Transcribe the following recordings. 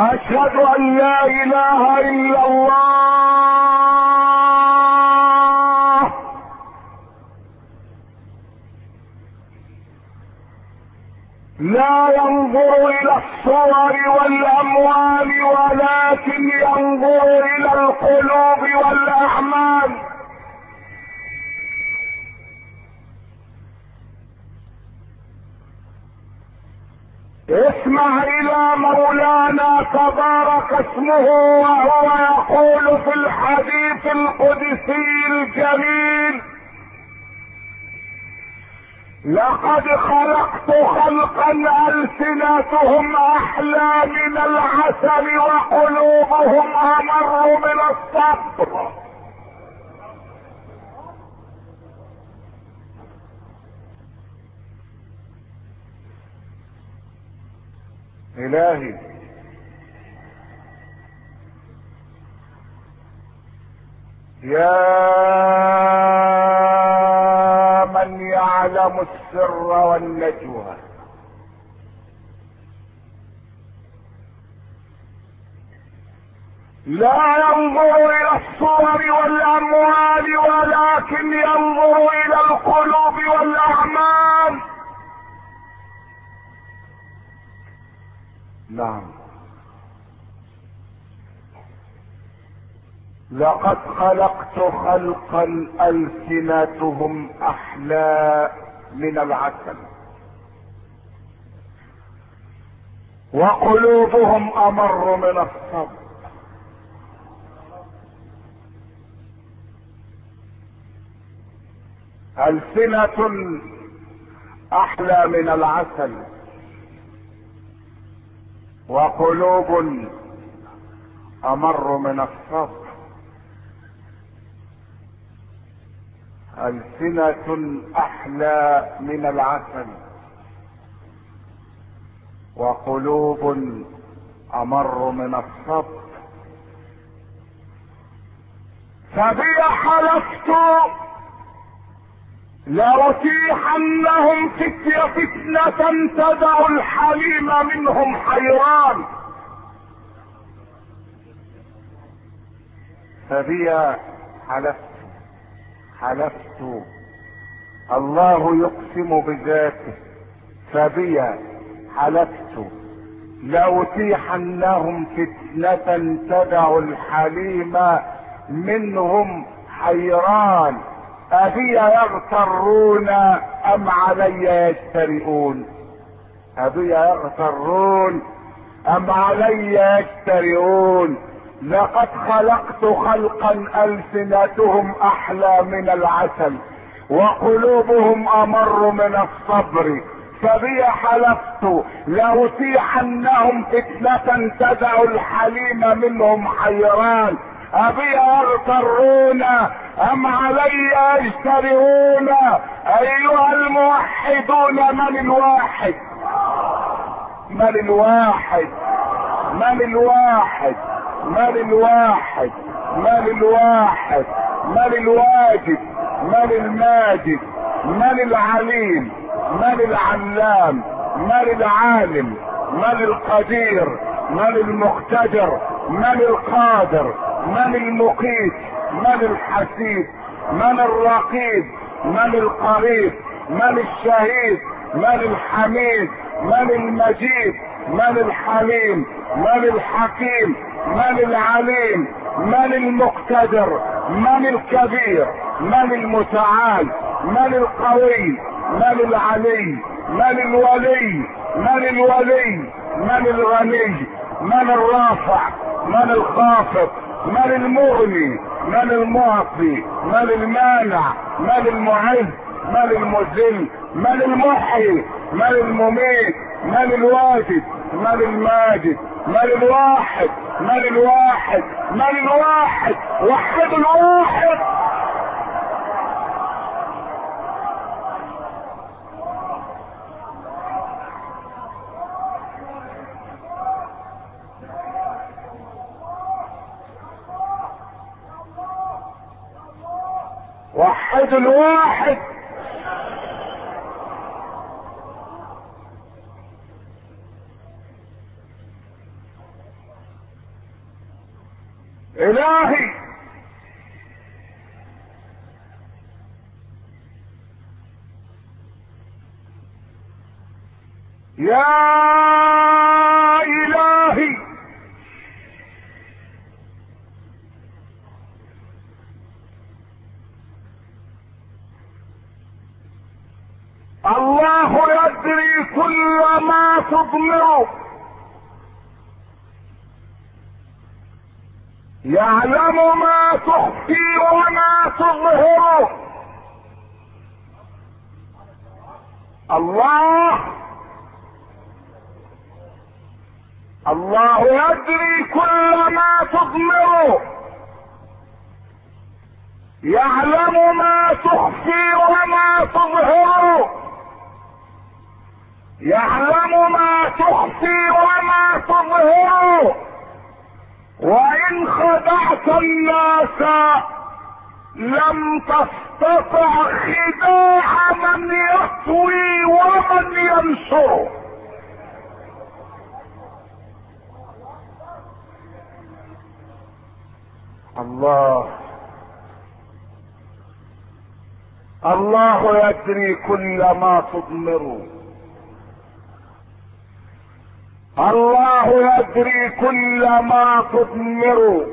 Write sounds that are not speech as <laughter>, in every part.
واشهد أن لا إله إلا الله. لا ينظر إلى الصور والأموال ولكن ينظر إلى القلوب والأعمال. اسمع إلى مولانا تبارك اسمه وهو يقول في الحديث القدسي الجميل لقد خلقت خلقا ألسنتهم أحلى من العسل وقلوبهم أمر من الصبر. إلهي. يا من يعلم السر والنجوى. لا ينظر إلى الصور والأموال ولكن ينظر إلى القلوب والأعمال. نعم. لقد خلقت خلقا السنتهم أحلى من العسل. وقلوبهم أمر من الصبر. ألسنة أحلى من العسل. وقلوب أمر من الصبر. ألسنة أحلى من العسل. وقلوب أمر من الصبر. فبي حلفت لأتيحنهم فتية فتنة تدع الحليم منهم حيران. فبي حلفت حلفت. الله يقسم بذاته. فبي حلفت. لأتيحنهم فتنة تدع الحليم منهم حيران. أبي يغترون أم علي يجترئون أبي يغترون أم علي يجترئون لقد خلقت خلقا ألسنتهم أحلى من العسل وقلوبهم أمر من الصبر فبي حلفت لأتيحنهم فتنة تدع الحليم منهم حيران. أبي يغترون أم علي يجترئون أيها الموحدون من الواحد؟ من الواحد. من الواحد. من الواحد. من الواحد. من الواجد من الماجد. من العليم. من العلام. من العالم. من القدير. من المقتدر. من القادر. من المقيت. من الحسيب من الرقيب من القريب من الشهيد من الحميد من المجيد من الحليم من الحكيم من العليم من المقتدر من الكبير من المتعال من القوي من العلي من الولي من الولي من الغني من الرافع من الخافض. من المغني من المعطي من المانع من المعز من المذل من المحيي من المميت من الواجد من الماجد من الواحد من الواحد من الواحد وحد الواحد وحد الواحد. إلهي. يا الهي الله يدري كل ما تضمر يعلم ما تخفي وما تظهر. الله الله يدري كل ما تضمر يعلم ما تخفي وما تظهر. يعلم ما تخفي وما تظهر. وإن خدعت الناس لم تستطع خداع من يطوي ومن ينشر. الله. الله يدري كل ما تضمر. الله يدري كل ما تضمر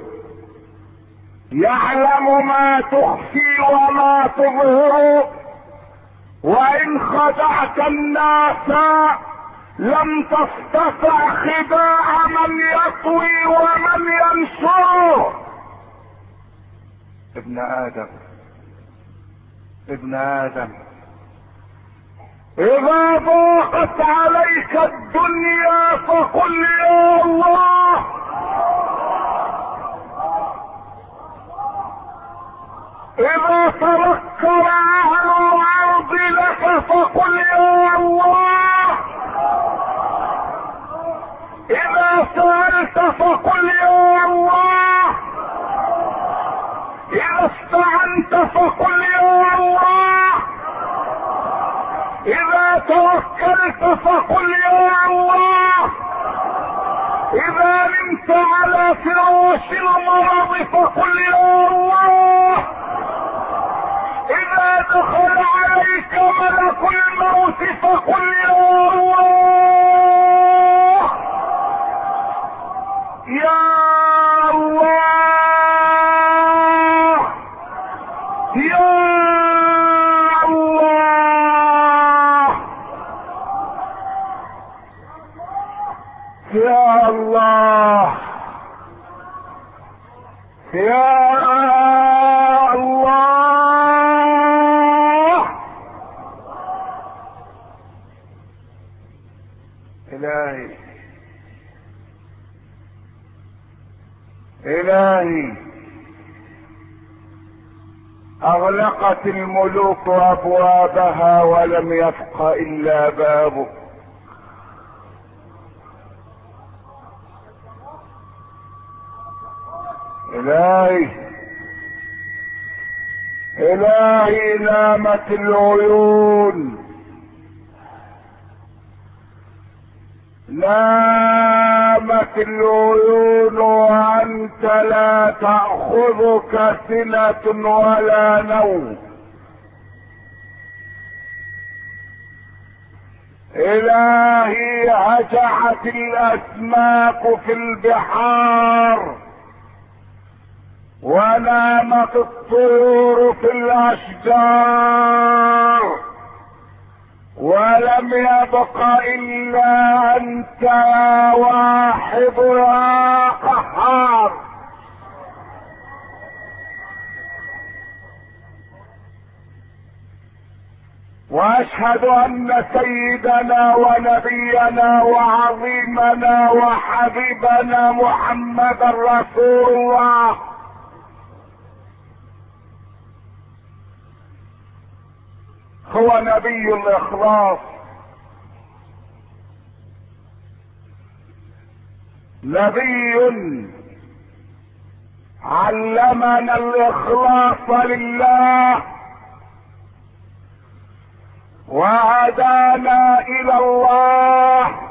يعلم ما تخفي وما تظهر. وإن خدعت الناس لم تستطع خداع من يطوي ومن ينشر. ابن آدم ابن آدم. إذا ضاقت عليك الدنيا فقل يا الله. إذا تذكر أهل الأرض لك فقل يا الله. إذا سألت فقل يا الله. إذا استعنت فقل يا الله. إذا توكلت فقل يا الله. إذا نمت على فراش المرض فقل يا الله. إذا دخل عليك ملك الموت فقل يا الله يا الله يا الله يا الله يا الله إلهي إلهي أغلقت الملوك أبوابها ولم يبق إلا بابك إلهي إلهي نامت العيون. نامت العيون وأنت لا تأخذك سنة ولا نوم. إلهي هجعت الأسماك في البحار ونامت الطيور في الأشجار ولم يبق إلا أنت يا واحد يا قهار. وأشهد أن سيدنا ونبينا وعظيمنا وحبيبنا محمدا رسول الله. هو نبي الإخلاص. نبي علمنا الإخلاص لله. وهدانا إلى الله.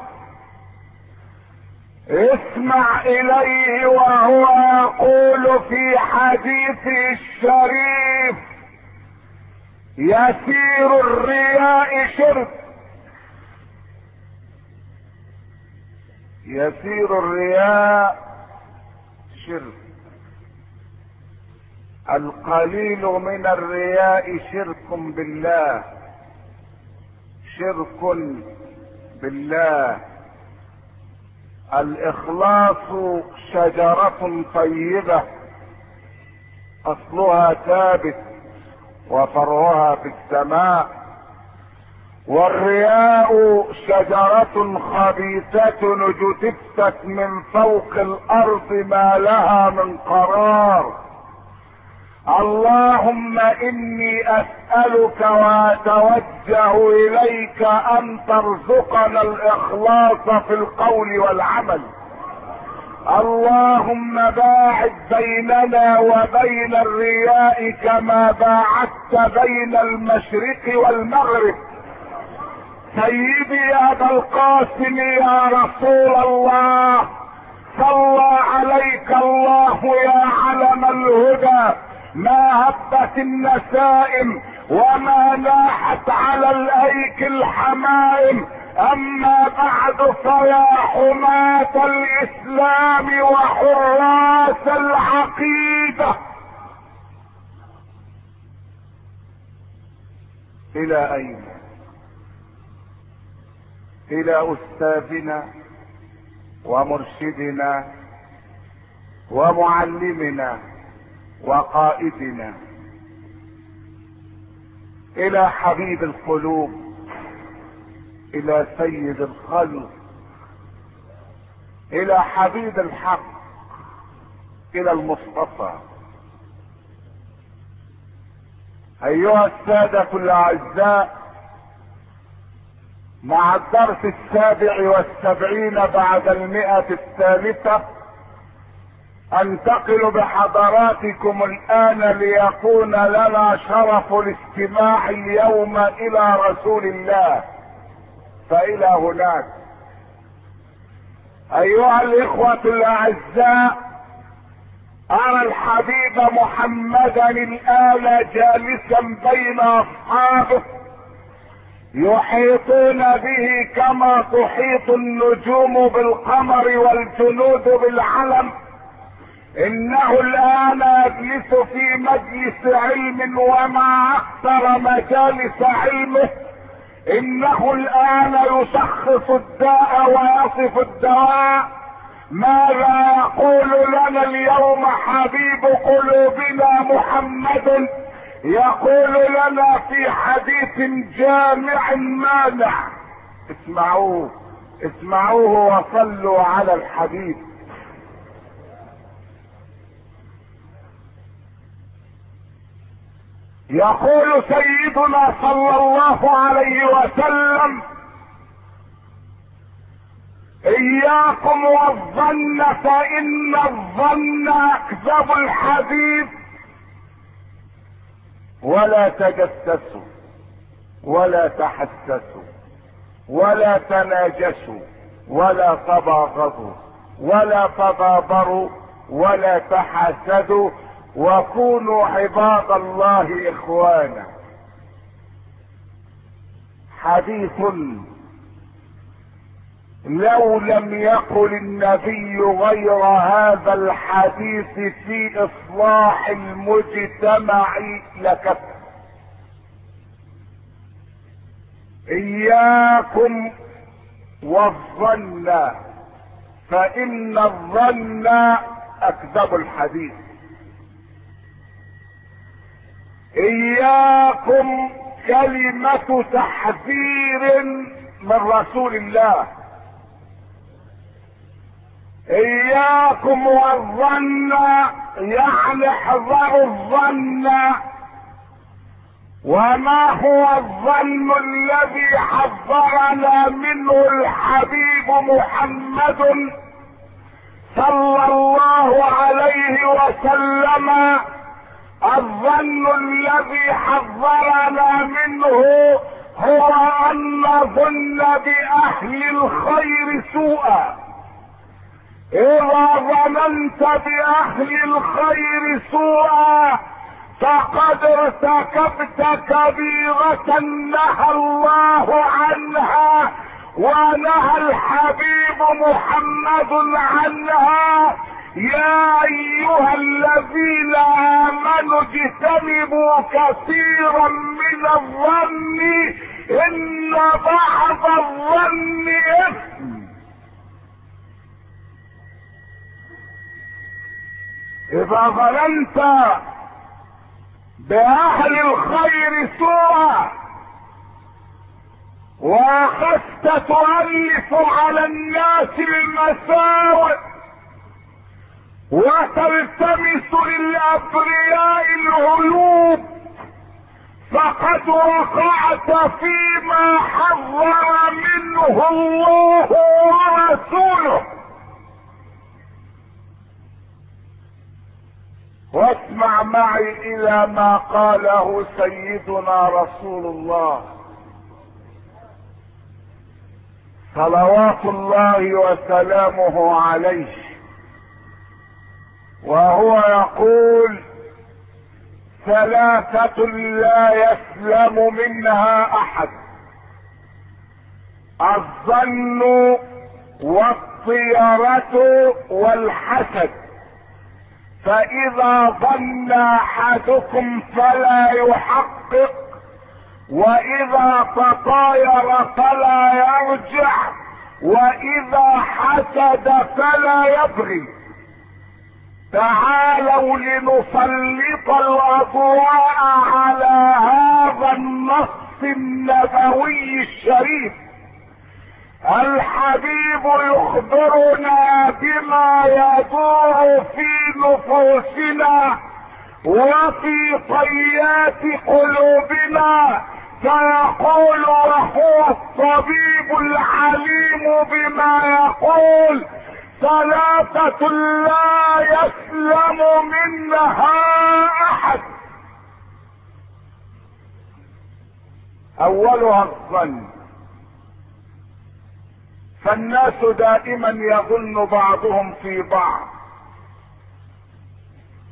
اسمع إليه وهو يقول في حديثه الشريف يسير الرياء شرك. يسير الرياء شرك. القليل من الرياء شرك بالله. شرك بالله. الإخلاص شجرة طيبة. أصلها ثابت وفرعها في السماء. والرياء شجرة خبيثة اجتثت من فوق الأرض ما لها من قرار. اللهم إني أسألك وأتوجه إليك أن ترزقنا الإخلاص في القول والعمل. اللهم باعد بيننا وبين الرياء كما باعدت بين المشرق والمغرب. سيدي أبا القاسم يا رسول الله صلى عليك الله يا علم الهدى. ما هبت النسائم وما لاحت على الأيك الحمائم. أما بعد فيا حماة الإسلام وحراس العقيدة. إلى أين؟ إلى أستاذنا ومرشدنا ومعلمنا وقائدنا إلى حبيب القلوب إلى سيد الخلق إلى حبيب الحق إلى المصطفى. أيها السادة الأعزاء مع الدرس السابع والسبعين بعد المئة الثالثة أنتقل بحضراتكم الآن ليكون لنا شرف الاستماع اليوم إلى رسول الله. فإلى هناك. أيها الإخوة الأعزاء أرى الحبيب محمدا الآن جالسا بين أصحابه يحيطون به كما تحيط النجوم بالقمر والجنود بالعلم. إنه الآن يجلس في مجلس علم وما أكثر مجالس علمه. إنه الآن يشخص الداء ويصف الدواء. ماذا يقول لنا اليوم حبيب قلوبنا محمد؟ يقول لنا في حديث جامع مانع. اسمعوه اسمعوه وصلوا على الحبيب يقول سيدنا صلى الله عليه وسلم إياكم والظن فإن الظن أكذب الحديث. ولا تجسسوا ولا تحسسوا ولا تناجسوا ولا تباغضوا ولا تدابروا ولا تحاسدوا وكونوا عباد الله إخوانا. حديث لو لم يقل النبي غير هذا الحديث في إصلاح المجتمع لكفى إياكم والظن فإن الظن أكذب الحديث. إياكم كلمة تحذير من رسول الله. إياكم والظن يعني احذروا الظن. وما هو الظن الذي حذرنا منه الحبيب محمد صلى الله عليه وسلم؟ الظن الذي حذرنا منه هو أن نظن بأهل الخير سوءا. إذا ظننت بأهل الخير سوءا فقد ارتكبت كبيرة نهى الله عنها ونهى الحبيب محمد عنها. يا أيها الذين آمنوا اجتنبوا كثيرا من الظن إن بعض الظن إثم. إذا ظننت بأهل الخير سوءا وأخذت تؤلف على الناس المساوئ وتلتمس للابرياء العيوب فقد وقعت فيما حذر منه الله ورسوله. واسمع معي إلى ما قاله سيدنا رسول الله. صلوات الله وسلامه عليه. وهو يقول ثلاثة لا يسلم منها أحد. الظن والطيرة والحسد. فإذا ظن أحدكم فلا يحقق وإذا تطاير فلا يرجع وإذا حسد فلا يبغي. تعالوا لنسلط الأضواء على هذا النص النبوي الشريف. الحبيب يخبرنا بما يدور في نفوسنا وفي طيات قلوبنا. فيقول وهو الطبيب العليم بما يقول ثلاثة لا يسلم منها أحد. أولها الظن. فالناس دائما يظن بعضهم في بعض.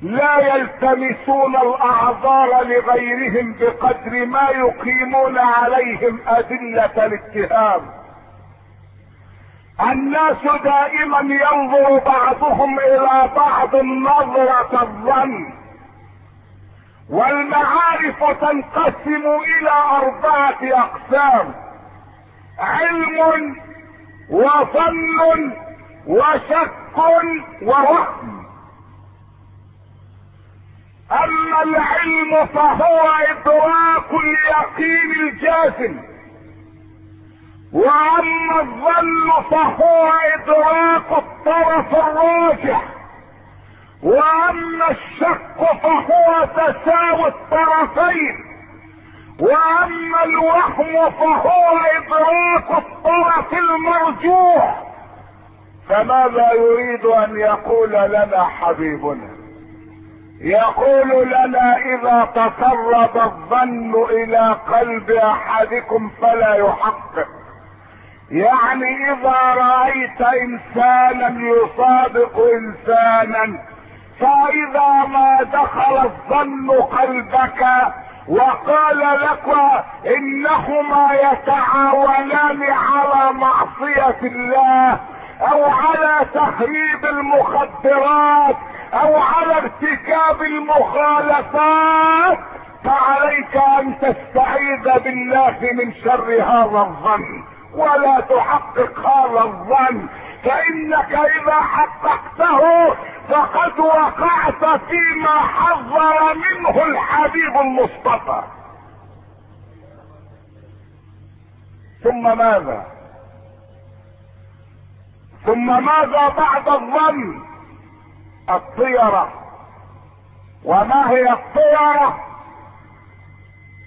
لا يلتمسون الأعذار لغيرهم بقدر ما يقيمون عليهم أدلة الاتهام. الناس دائما ينظر بعضهم إلى بعض نظرة الظن. والمعارف تنقسم إلى أربعة أقسام. علم وظن وشك ووهم. أما العلم فهو إدراك اليقين الجازم. وأما الظن فهو إدراك الطرف الراجح. وأما الشك فهو تساوي الطرفين. وأما الوهم فهو إدراك الطرف المرجوح. فماذا يريد أن يقول لنا حبيبنا؟ يقول لنا إذا تسرب الظن إلى قلب أحدكم فلا يحقق. يعني إذا رأيت إنسانا يصادق إنسانا فإذا ما دخل الظن قلبك وقال لك إنهما يتعاونان على معصية الله أو على تخريب المخدرات أو على ارتكاب المخالفات فعليك أن تستعيذ بالله من شر هذا الظن. ولا تحقق هذا الظن. فإنك إذا حققته فقد وقعت فيما حذر منه الحبيب المصطفى. ثم ماذا؟ ثم ماذا بعد الظن؟ الطيرة. وما هي الطيرة؟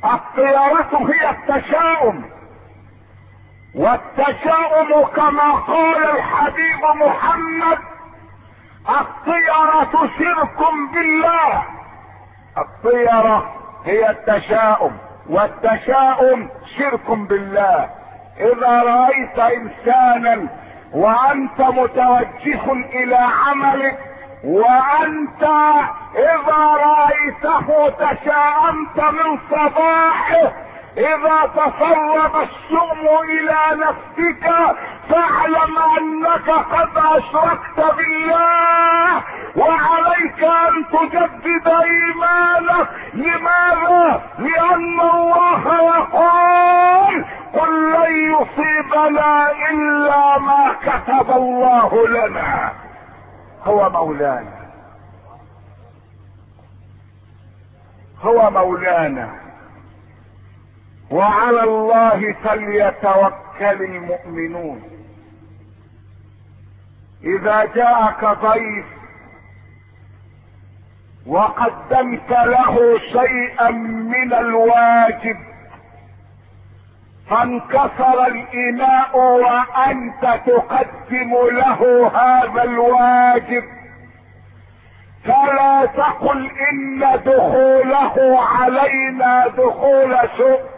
الطيرة هي التشاؤم. والتشاؤم كما قال الحبيب محمد الطيرة شرك بالله. الطيرة هي التشاؤم والتشاؤم شرك بالله. إذا رأيت إنسانا وأنت متوجه إلى عملك وأنت إذا رأيته تشاءمت من صباحه إذا تسرب الشؤم إلى نفسك فاعلم أنك قد أشركت بالله وعليك أن تجدد إيمانك. لماذا؟ لأن الله يقول قل لن يصيبنا إلا ما كتب الله لنا. هو مولانا. هو مولانا. وعلى الله فليتوكل المؤمنون. إذا جاءك ضيف وقدمت له شيئا من الواجب فانكسر الإناء وأنت تقدم له هذا الواجب. فلا تقل إن دخوله علينا دخول سوء.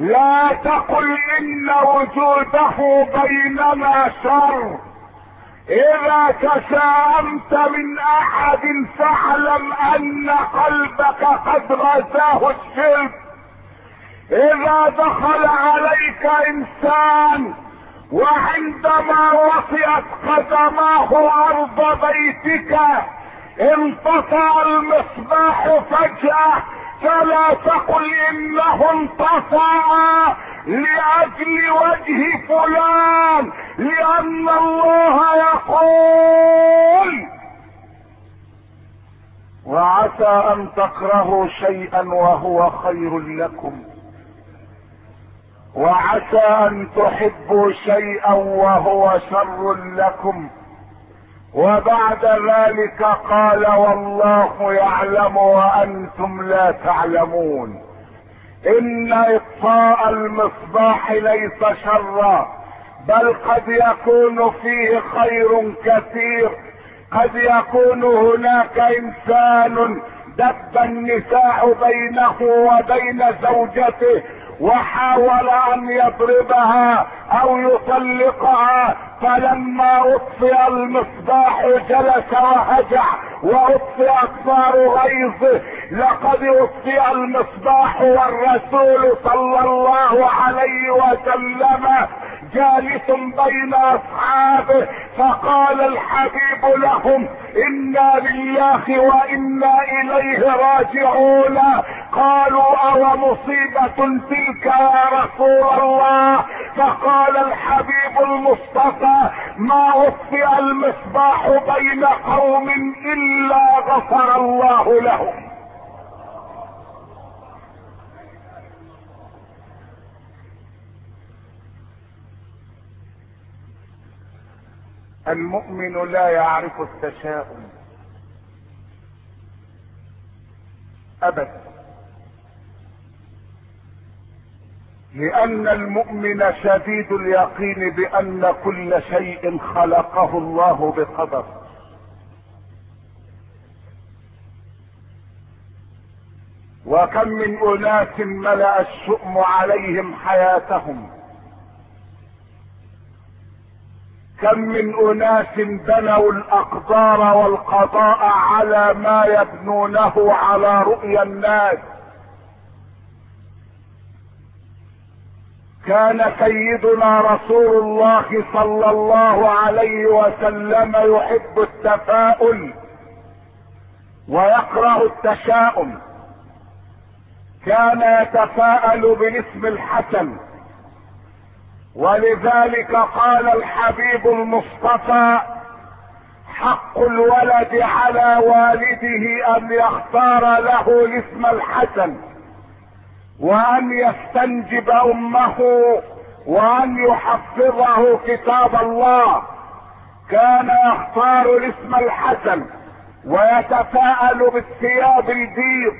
لا تقل إن وجوده بيننا شر. إذا تساءمت من أحد فاعلم أن قلبك قد غزاه الشرك. إذا دخل عليك إنسان وعندما وطئت قدماه أرض بيتك انطفأ المصباح فجأة. فلا تقل انه انطفأ لأجل وجه فلان لأن الله يقول. وعسى أن تكرهوا شيئا وهو خير لكم. وعسى أن تحبوا شيئا وهو شر لكم. وبعد ذلك قال والله يعلم وأنتم لا تعلمون. إن اطفاء المصباح ليس شرا بل قد يكون فيه خير كثير. قد يكون هناك إنسان دب النساء بينه وبين زوجته وحاول أن يضربها أو يطلقها فلما أطفئ المصباح جلس وهجع وأطفئ اكثار غيظه. لقد أطفئ المصباح والرسول صلى الله عليه وسلم جالس بين أصحابه. فقال الحبيب لهم إنا لله وإنا إليه راجعون. قالوا أو مصيبة تلك يا رسول الله؟ فقال الحبيب المصطفى ما اطفئ المصباح بين قوم إلا غفر الله لهم. المؤمن لا يعرف التشاؤم ابدا. لأن المؤمن شديد اليقين بأن كل شيء خلقه الله بقدر. وكم من أناس ملأ الشؤم عليهم حياتهم. كم من أناس بنوا الأقدار والقضاء على ما يبنونه على رؤيا الناس. كان سيدنا رسول الله صلى الله عليه وسلم يحب التفاؤل ويكره التشاؤم. كان يتفاءل بالاسم الحسن. ولذلك قال الحبيب المصطفى حق الولد على والده أن يختار له الاسم الحسن. وأن يستنجب أمه وأن يحفظه كتاب الله. كان يختار الاسم الحسن ويتفاءل بالثياب البيض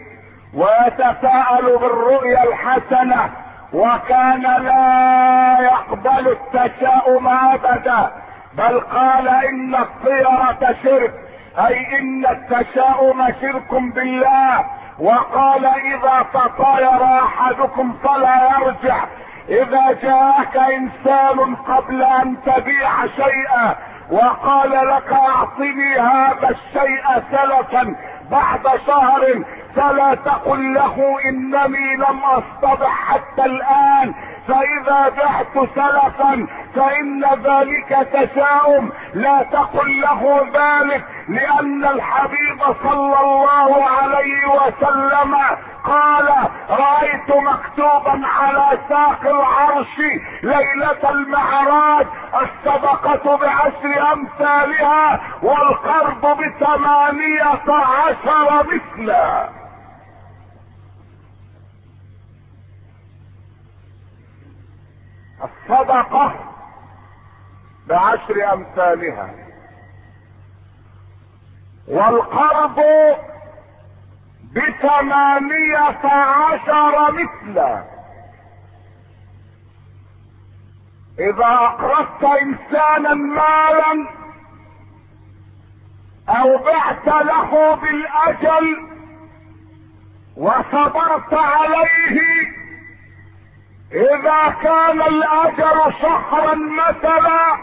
ويتفاءل بالرؤيا الحسنة وكان لا يقبل التشاؤم أبدا بل قال إن الطيرة شرك أي إن التشاؤم شرك بالله. وقال إذا تطاير أحدكم فلا يرجع. إذا جاءك إنسان قبل أن تبيع شيئا وقال لك أعطني هذا الشيء سلفا بعد شهر فلا تقل له إنني لم اصطبح حتى الآن. فإذا بعت سلفا فإن ذلك تشاؤم. لا تقل له ذلك لأن الحبيب صلى الله عليه وسلم قال رأيت مكتوبا على ساق العرش ليلة المعراج الصدقة بعشر أمثالها والقرض بثمانية عشر مثلا. الصدقة بعشر أمثالها. والقرض بثمانية عشر مثلا. إذا أقرضت إنسانا مالا أو بعت له بالأجل وصبرت عليه إذا كان الاجل شهرا مثلا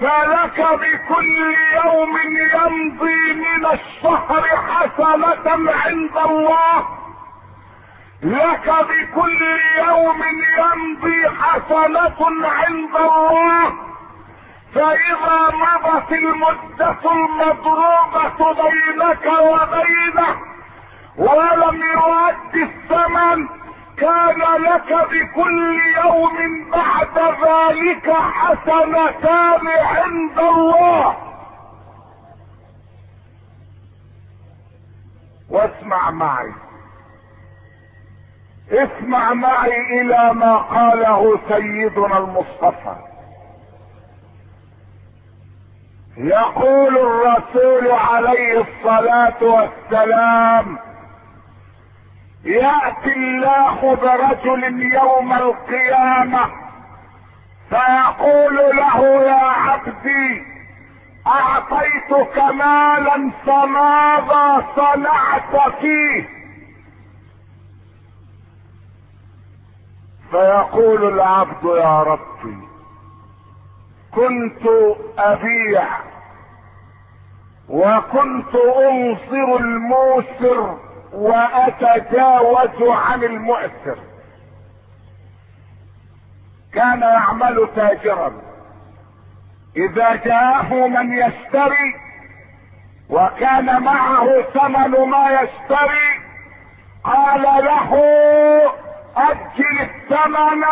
فلك بكل يوم يمضي من الشهر حسنة عند الله. لك بكل يوم يمضي حسنة عند الله. فإذا مضت المدة المضروبة بينك وبينه ولم يؤد الثمن كان لك بكل يوم بعد ذلك حسنتان عند الله. واسمع معي. اسمع معي إلى ما قاله سيدنا المصطفى. يقول الرسول عليه الصلاة والسلام يأتي الله برجل يوم القيامة فيقول له يا عبدي أعطيتك مالا فماذا صنعت فيه؟ فيقول العبد يا ربي كنت أبيع وكنت أنصر الموسر وأتجاوز عن المؤثر. كان يعمل تاجرا. إذا جاءه من يشتري وكان معه ثمن ما يشتري قال له أجل الثمن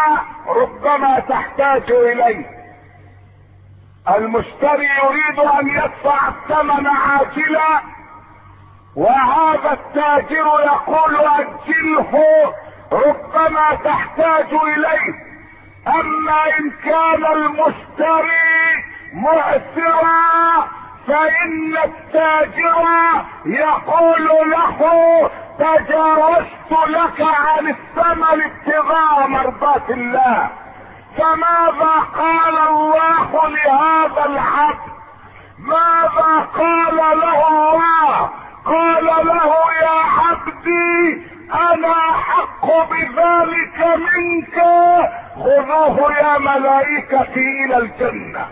ربما تحتاج إليه. المشتري يريد أن يدفع الثمن عاجلا وهذا التاجر يقول اجله ربما تحتاج إليه. أما إن كان المشتري مؤثرا فإن التاجر يقول له تجاوزت لك عن الثمن ابتغاء مرضات الله. فماذا قال الله لهذا العبد؟ ماذا قال له الله؟ قال له يا عبدي أنا حق بذلك منك. خذوه يا ملائكتي إلى الجنة.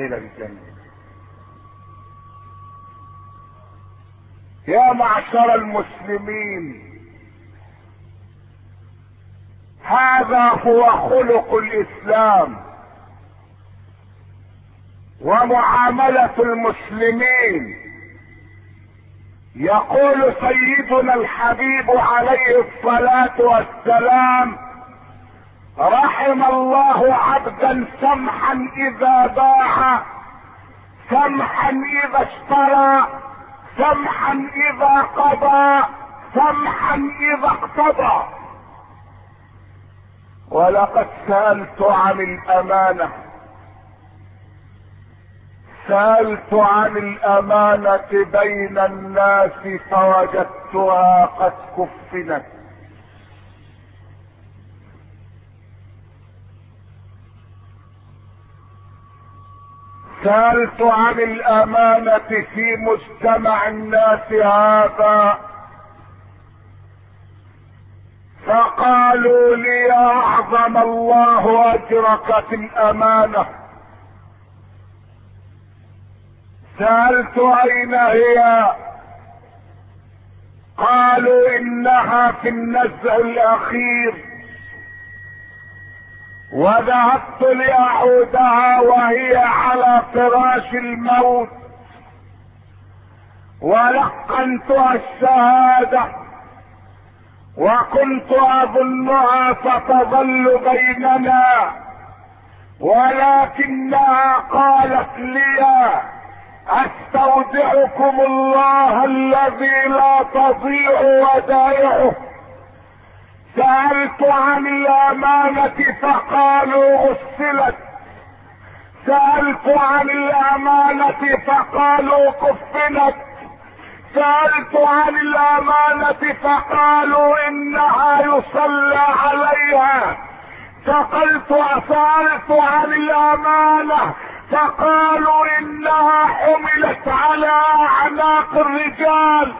إلى الجنة. يا معشر المسلمين هذا هو خلق الإسلام ومعاملة المسلمين. يقول سيدنا الحبيب عليه الصلاة والسلام رحم الله عبدا سمحا إذا باع سمحا إذا اشترى سمحا إذا قضى سمحا إذا اقتضى. ولقد سألت عن الأمانة سألت عن الأمانة بين الناس فوجدتها قد كفنت. سألت عن الأمانة في مجتمع الناس هذا. فقالوا لي أعظم الله أجرك في الأمانة. سألت أين هي؟ قالوا إنها في النزع الأخير. وذهبت لاعودها وهي على فراش الموت. ولقنتها الشهادة. وكنت أظنها ستظل بيننا. ولكنها قالت لي أستودعكم الله الذي لا تضيع ودائعه. سألت عن الأمانة فقالوا غسلت. سألت عن الأمانة فقالوا كفنت. سألت عن الأمانة فقالوا إنها يصلى عليها. سألت سألت عن الأمانة فقالوا إنها حملت على أعناق الرجال.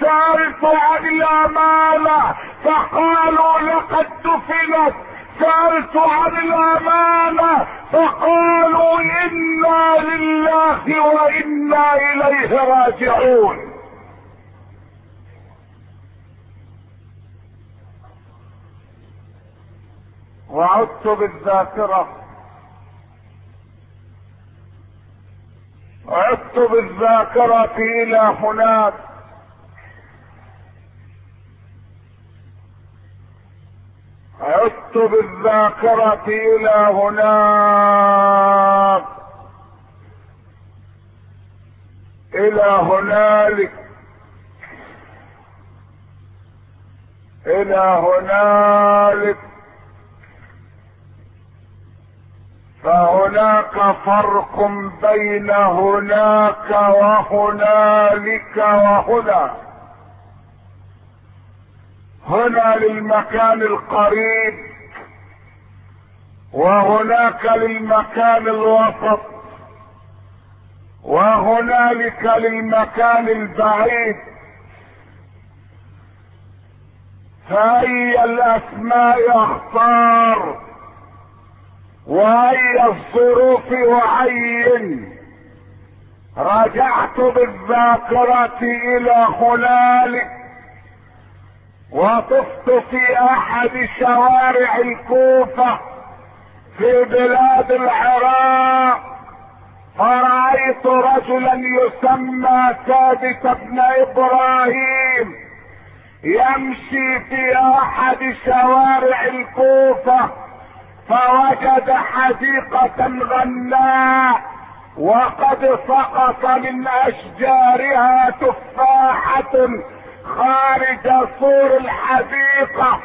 سألت عن الأمانة فقالوا لقد دفنت. سألت عن الأمانة فقالوا إنا لله وإنا إليه راجعون. وعدت بالذاكرة. عدت بالذاكرة إلى هناك. عدت بالذاكرة إلى هناك. إلى هنالك. إلى هنالك. فهناك فرق بين هناك وهنالك وهنا. هنا للمكان القريب وهناك للمكان الوسط وهنالك للمكان البعيد. فأي الأسماء أختار وأي الظروف وعين رجعت بالذاكرة إلى هنالك وطفت في أحد شوارع الكوفة في بلاد العراق. فرأيت رجلا يسمى ثابت بن إبراهيم يمشي في أحد شوارع الكوفة. فوجد حديقة غناء وقد سقط من أشجارها تفاحة خارج سور الحديقة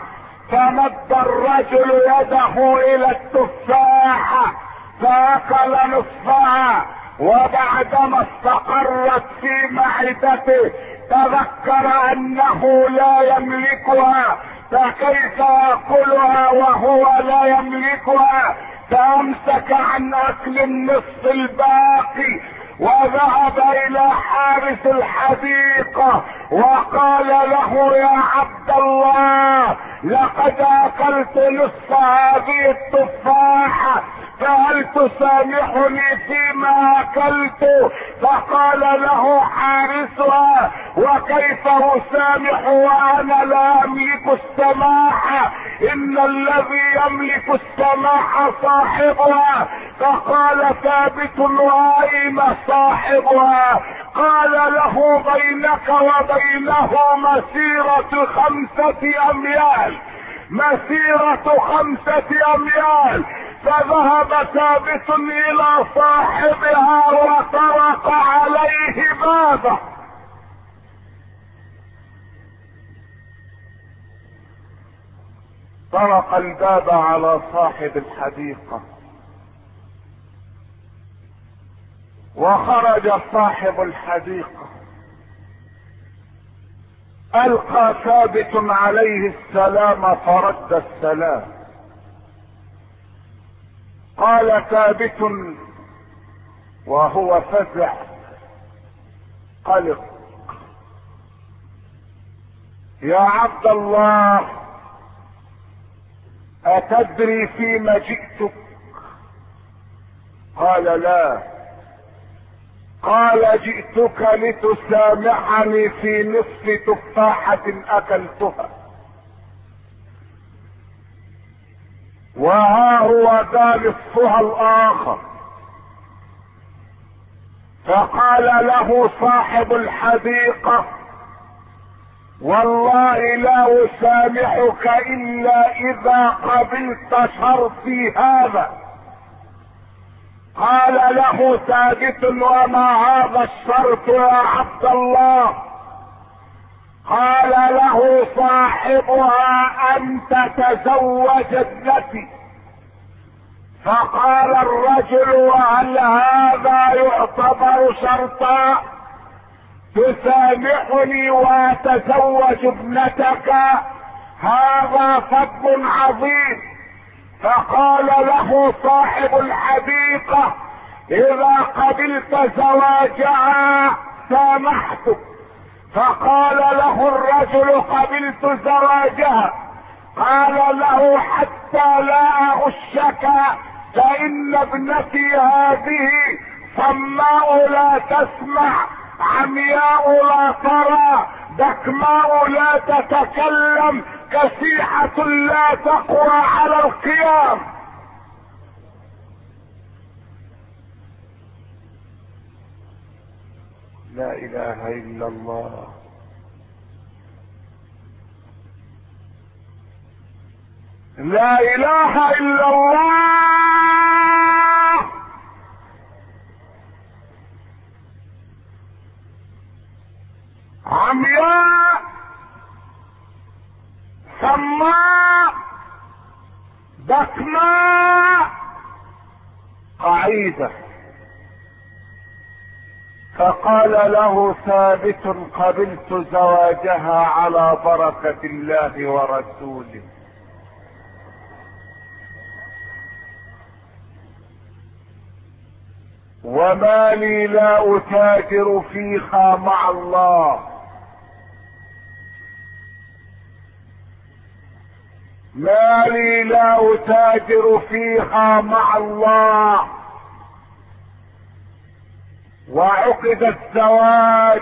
فمد الرجل يده إلى التفاحة فأكل نصفها وبعدما استقرت في معدته تذكر أنه لا يملكها فكيف ياكلها وهو لا يملكها؟ فأمسك عن أكل النصف الباقي وذهب إلى حارس الحديقة وقال له يا عبد الله لقد أكلت نصف هذه التفاحة فهل تسامحني فيما أكلت. فقال له حارسها وكيف أسامح وأنا لا أملك السماحة إن الذي يملك السماحة صاحبها. فقال ثابت واين صاحبها. قال له بينك وبينه مسيرة خمسة أميال. مسيرة خمسة أميال. فذهب ثابت إلى صاحبها وطرق عليه بابه. طرق الباب على صاحب الحديقة. وخرج صاحب الحديقة. ألقى ثابت عليه السلام فرد السلام. قال ثابت وهو فزع. قلق يا عبد الله أتدري فيما جئتك؟ قال لا. قال جئتك لتسامحني في نصف تفاحة أكلتها. وها هو ذا نصفها الآخر. فقال له صاحب الحديقة والله لا أسامحك إلا إذا قبلت شرطي هذا. قال له ثابت وما هذا الشرط يا عبد الله؟ قال له صاحبها ان تتزوج ابنتي. فقال الرجل وهل هذا يعتبر شرطا؟ تسامحني وأتزوج ابنتك هذا فضل عظيم. فقال له صاحب الحديقة إذا قبلت زواجها سامحتك. فقال له الرجل قبلت زواجها. قال له حتى لا أغشك فإن ابنتي هذه صماء لا تسمع عمياء لا ترى دكماء لا تتكلم كسيحة لا تقوى على القيام. لا إله إلا الله. لا إله إلا الله. عمياء سماء بكماء قعيدة فقال له ثابت قبلت زواجها على بركة الله ورسوله. وما لي لا أتاجر فيها مع الله. ما لي لا أتاجر فيها مع الله. وعقد الزواج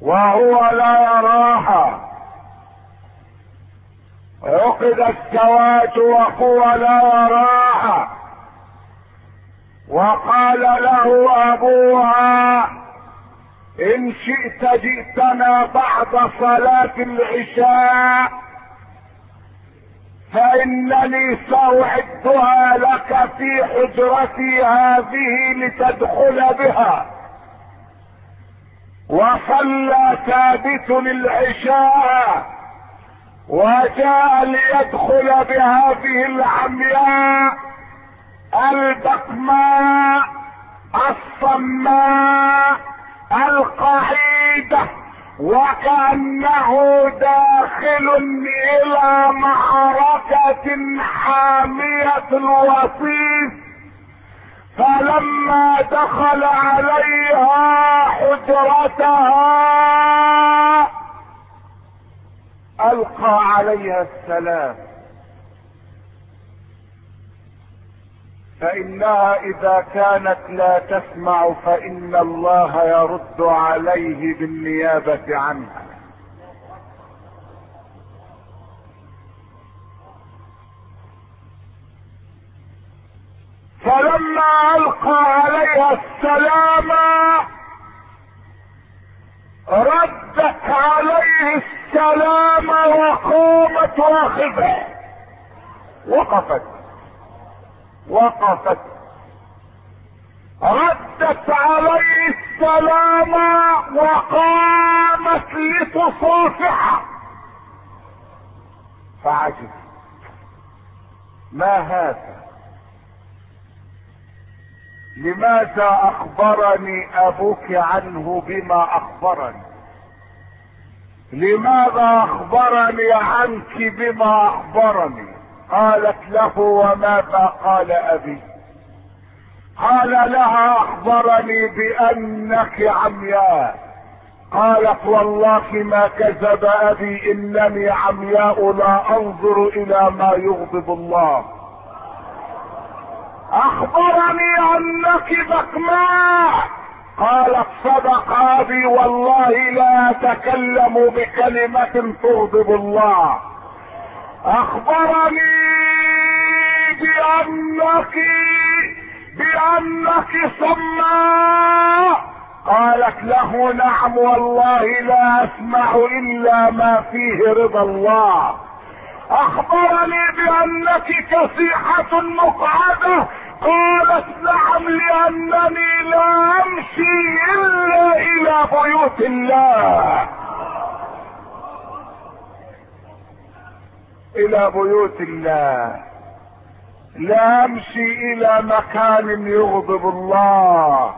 وهو لا يراها عقد الزواج وهو لا يراها وقال له أبوها إن شئت جئتنا بعد صلاة العشاء. فانني ساعدها لك في حجرتي هذه لتدخل بها. وصلى ثابت العشاء وجاء ليدخل بهذه العمياء البكماء الصماء القعيدة. وكأنه داخل إلى معركة حامية الوصيف. فلما دخل عليها حجرتها ألقى عليها السلام. فإنها إذا كانت لا تسمع فإن الله يرد عليه بالنيابة عنها. فلما ألقى عليها السلام ردت عليه السلام وقامت واخذه. وقفت. وقفت. ردت عليه السلام وقامت لتصافحه فعجب ما هذا؟ لماذا أخبرني أبوك عنه بما أخبرني؟ لماذا أخبرني عنك بما أخبرني؟ قالت له وماذا قال أبي؟ قال لها أخبرني بأنك عمياء. قالت والله ما كذب أبي إنني عمياء لا أنظر إلى ما يغضب الله. أخبرني أنك بكماء. قالت صدق أبي والله لا أتكلم بكلمة تغضب الله. أخبرني بانك بأنك سماء قالت له نعم والله لا أسمع إلا ما فيه رضا الله. أخبرني بأنك كسيحة مقعدة. قالت نعم لأنني لا أمشي إلا إلى بيوت الله. إلى بيوت الله. لا أمشي إلى مكان يغضب الله.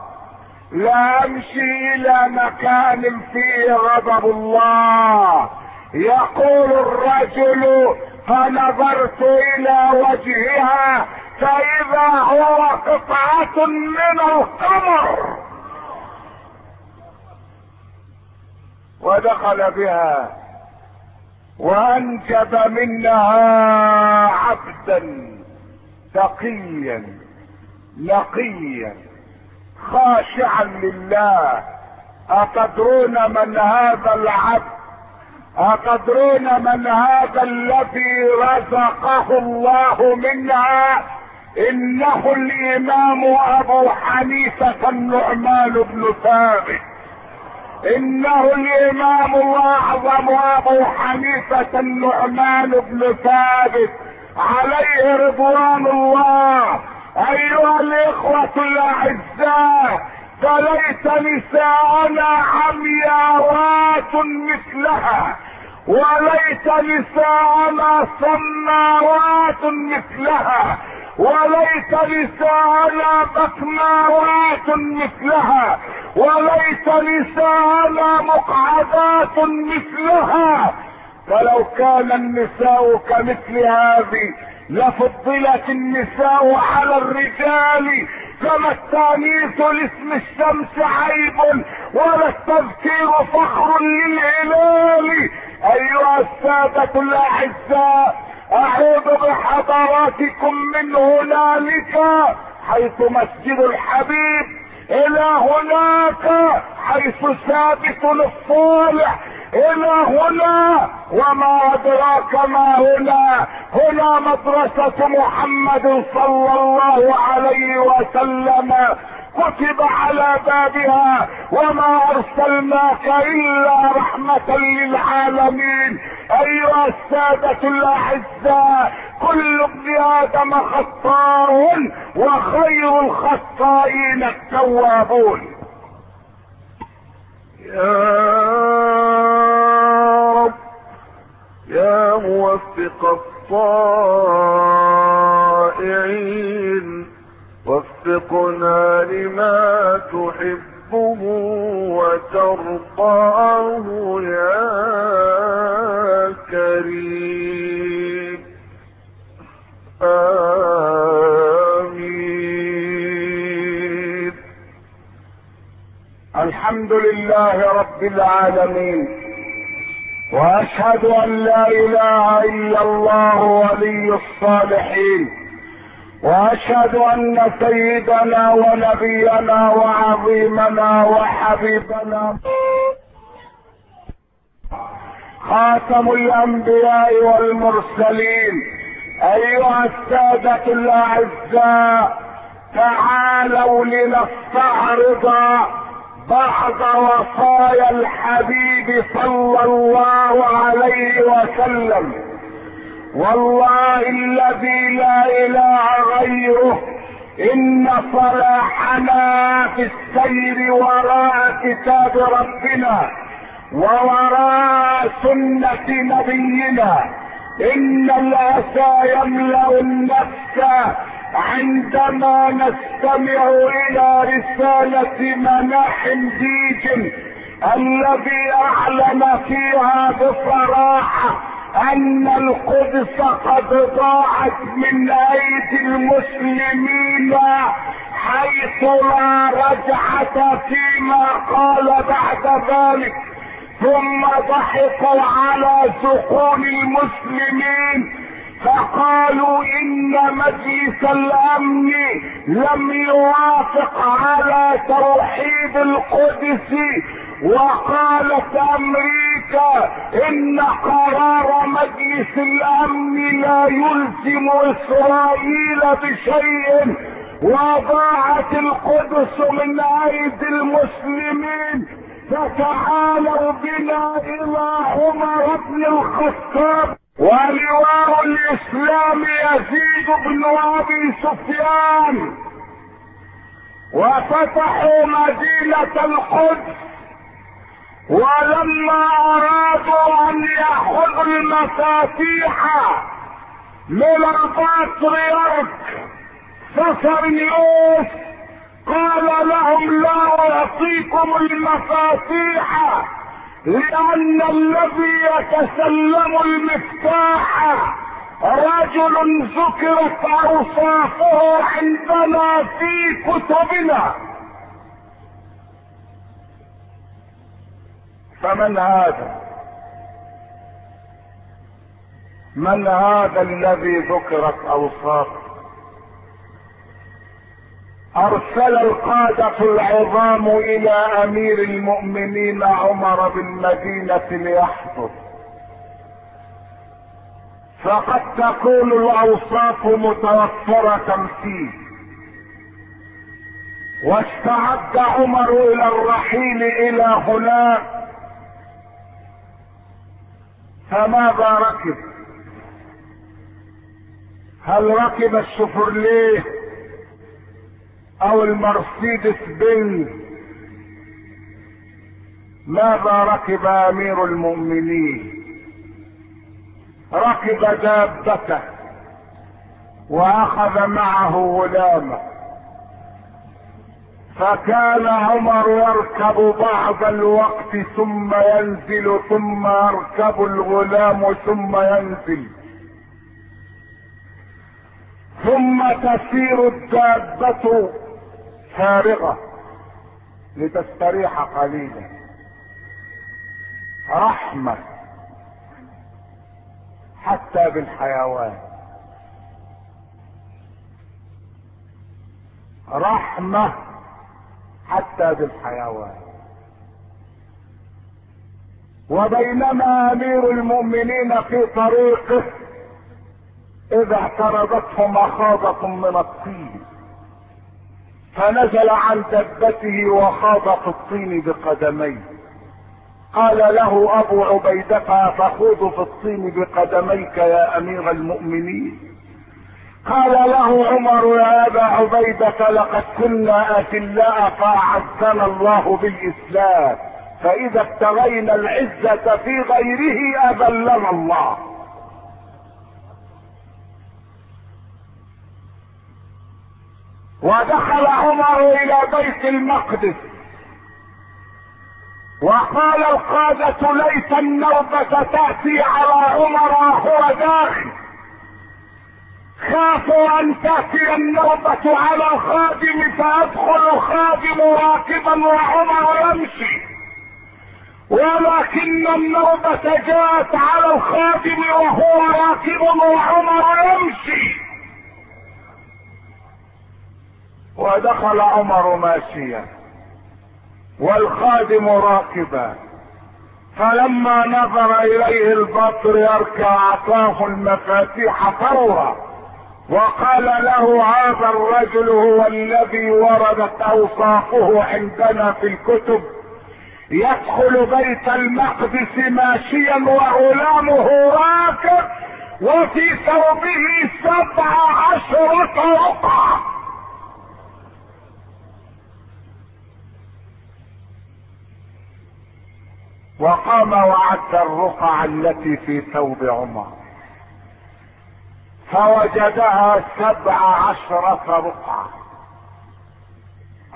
لا أمشي إلى مكان فيه غضب الله. يقول الرجل فنظرت إلى وجهها فإذا هو قطعة من القمر. ودخل بها. وانجب منها عبدا تقيا نقيا خاشعا لله. أتدرون من هذا العبد؟ أتدرون من هذا الذي رزقه الله منها إنه الإمام أبو حنيفة النعمان بن ثابت. إنه الإمام الأعظم أبو حنيفة النعمان بن ثابت. عليه رضوان الله. أيها الإخوة الأعزاء فليس نساءنا عمياوات مثلها. وليس نساءنا صماوات مثلها. وليس نساءنا بكماوات مثلها. وليس نساءنا مقعدات مثلها. فلو كان النساء كمثل هذه لفضلت النساء على الرجال كما التانيث لاسم الشمس عيب ولا التذكير فخر للهلال. أيها السادة الأعزاء أعوذ بحضراتكم من هنالك حيث مسجد الحبيب إلى هناك حيث ثابت الصالح إلى هنا وما أدراك ما هنا؟ هنا مدرسة محمد صلى الله عليه وسلم. كتب على بابها وما أرسلناك إلا رحمة للعالمين. أيها السادة الأعزاء كل ابن آدم خطاء وخير الخطائين التوابون. يا رب يا موفق الطائعين. وفقنا لما تحبه وترضاه يا كريم. آمين. الحمد لله رب العالمين وأشهد أن لا إله إلا الله ولي الصالحين. وأشهد أن سيدنا ونبينا وعظيمنا وحبيبنا خاتم الأنبياء والمرسلين أيها السادة الأعزاء تعالوا لنستعرض بعض وصايا الحبيب صلى الله عليه وسلم. والله الذي لا إله غيره إن صلاحنا في السير وراء كتاب ربنا ووراء سنة نبينا إن الاسى يملأ النفس عندما نستمع إلى رسالة مناحم ديج الذي اعلن فيها بصراحة أن القدس قد ضاعت من أيدي المسلمين حيث لا رجعة فيما قال بعد ذلك. ثم ضحكوا على سقون المسلمين فقالوا إن مجلس الأمن لم يوافق على توحيد القدس. وقالت أمريكا إن قرار مجلس الأمن لا يلزم إسرائيل بشيء. وضاعت القدس من ايدي المسلمين. فتعالوا بنا إلى عمر بن الخطاب. ولواء الاسلام يزيد بن ابي سفيان وفتحوا مدينة القدس ولما ارادوا ان ياخذوا المفاتيح من البطريرك سفرنيوس قال لهم لا اعطيكم المفاتيح لأن الذي يتسلم المفتاح رجل ذكرت أوصافه عندنا في كتبنا. فمن هذا؟ من هذا الذي ذكرت أوصافه؟ أرسل القادة العظام إلى أمير المؤمنين عمر بالمدينة ليحضر فقد تكون الأوصاف متوفرة فيه. واستعد عمر إلى الرحيل إلى هناك فماذا ركب؟ هل ركب الشفرليه أو المرسيدس بنز ماذا ركب أمير المؤمنين؟ ركب دابته وأخذ معه غلامه. فكان عمر يركب بعض الوقت ثم ينزل ثم يركب الغلام ثم ينزل. ثم تسير الدابة فارغة لتستريح قليلا. رحمة حتى بالحيوان. رحمة حتى بالحيوان. وبينما أمير المؤمنين في طريقه إذا اعترضته مخاضة من الطين. فنزل عن دبته وخاض في الطين بقدميه. قال له أبو عبيدة تخوض في الطين بقدميك يا أمير المؤمنين. قال له عمر يا أبا عبيدة لقد كنا اذلاء فأعزنا الله بالإسلام فإذا ابتغينا العزة في غيره أذلنا الله. ودخل عمر إلى بيت المقدس. وقال القادة ليت النوبة تأتي على عمر وهو داخل. خافوا أن تأتي النوبة على الخادم فيدخل الخادم راكبا وعمر يمشي. ولكن النوبة جاءت على الخادم وهو راكب وعمر يمشي. ودخل عمر ماشيا والخادم راكبا فلما نظر إليه البطر يركع أعطاه المفاتيح فورا وقال له هذا الرجل هو الذي وردت أوصافه عندنا في الكتب يدخل بيت المقدس ماشيا وغلامه راكب وفي ثوبه سبع عشرة رقعة. وقام وعد الرقع التي في ثوب عمر. فوجدها سبع عشرة رقعة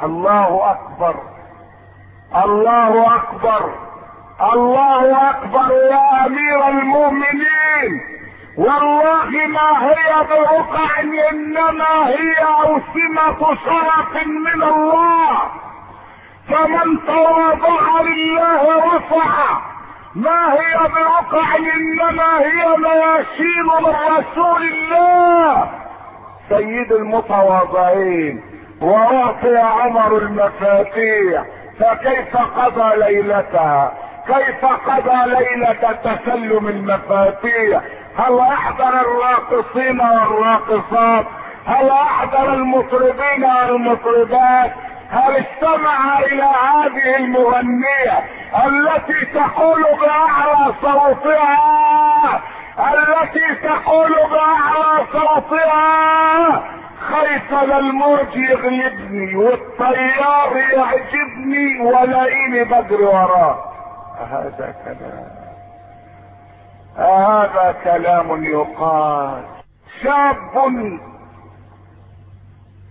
الله أكبر. الله أكبر. الله أكبر. يا أمير المؤمنين. والله ما هي برقع إنما هي اوسمة شرف من الله. فمن تواضع لله رفع ما هي برقع إنما هي مياشين من رسول الله. سيد المتواضعين واعطي عمر المفاتيح فكيف قضى ليلتها؟ كيف قضى ليلة تسلم المفاتيح؟ هل أحضر الراقصين والراقصات؟ هل أحضر المطربين والمطربات؟ هل استمع إلى هذه المغنية التي تقول بأعلى صوتها؟ التي تقول بأعلى صوتها؟ خايف الموج يغلبني والطيار يعجبني ولاقيني بجري وراه هذا كلام. هذا كلام يقال. شاب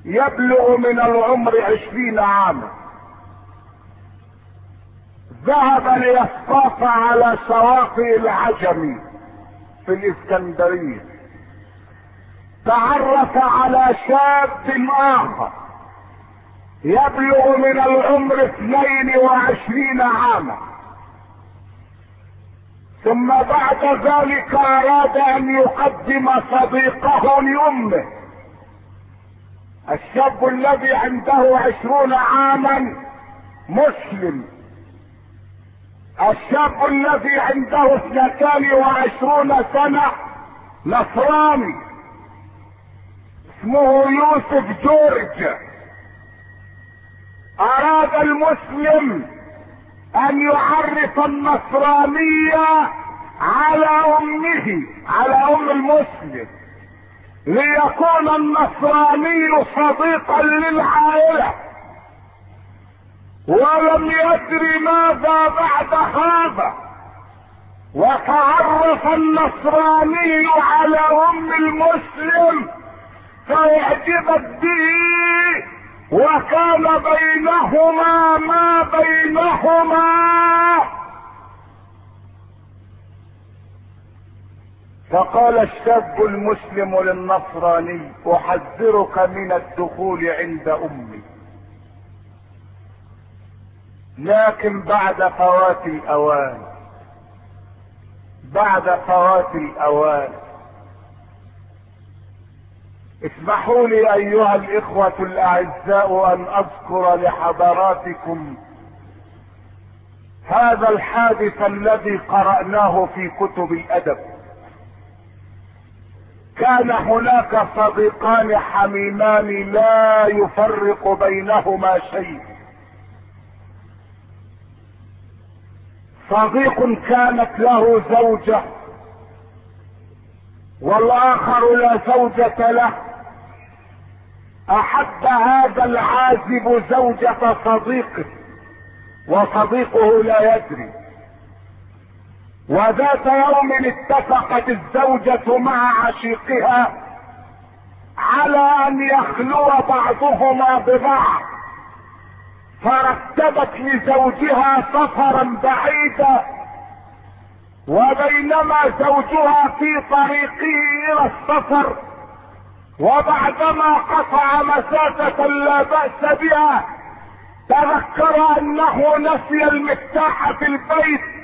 يبلغ من العمر عشرين عاما. ذهب ليصطاف على شواطئ العجم في الإسكندرية. تعرف على شاب آخر يبلغ من العمر اثنين وعشرين عاما. ثم بعد ذلك أراد أن يقدم صديقه لأمه. الشاب الذي عنده عشرون عاما مسلم. الشاب الذي عنده اثنتان وعشرون سنة نصراني اسمه يوسف جورج. أراد المسلم أن يعرف النصرانية على أمه على أم المسلم. ليكون النصراني صديقا للعائلة. ولم يدر ماذا بعد هذا. وتعرف النصراني على أم المسلم فاعجبت به وكان بينهما ما بينهما. فقال الشاب المسلم للنصراني أحذرك من الدخول عند أمي. لكن بعد فوات الأوان بعد فوات الأوان. اسمحوا لي أيها الإخوة الأعزاء أن أذكر لحضراتكم هذا الحادث الذي قرأناه في كتب الأدب. كان هناك صديقان حميمان لا يفرق بينهما شيء. صديق كانت له زوجة والآخر لا زوجة له. أحب هذا العازب زوجة صديقه وصديقه لا يدري. وذات يوم اتفقت الزوجة مع عشيقها على أن يخلو بعضهما ببعض فرتبت لزوجها سفرا بعيدا وبينما زوجها في طريقه إلى السفر وبعدما قطع مسافة لا بأس بها تذكر أنه نسي المفتاح في البيت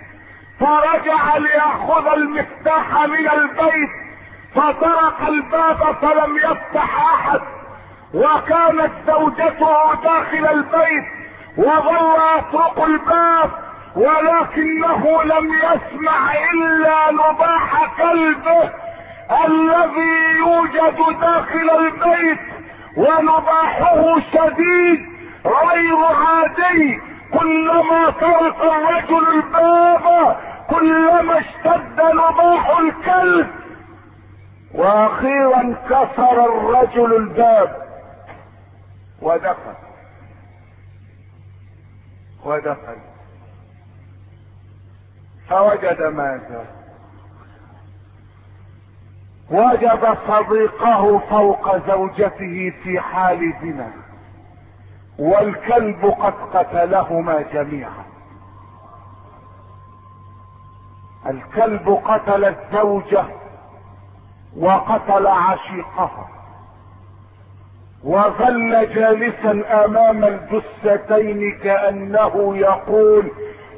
فرجع ليأخذ المفتاح من البيت فطرق الباب فلم يفتح أحد وكانت زوجته داخل البيت وظل يطرق الباب ولكنه لم يسمع إلا نباح كلبه الذي يوجد داخل البيت ونباحه شديد غير عادي كلما طرق الرجل الباب كلما اشتد نباح الكلب وأخيرا كسر الرجل الباب ودخل. ودخل. فوجد ماذا وجد صديقه فوق زوجته في حال زنا والكلب قد قتلهما جميعا. الكلب قتل الزوجة وقتل عشيقها وظل جالسا أمام الجثتين كأنه يقول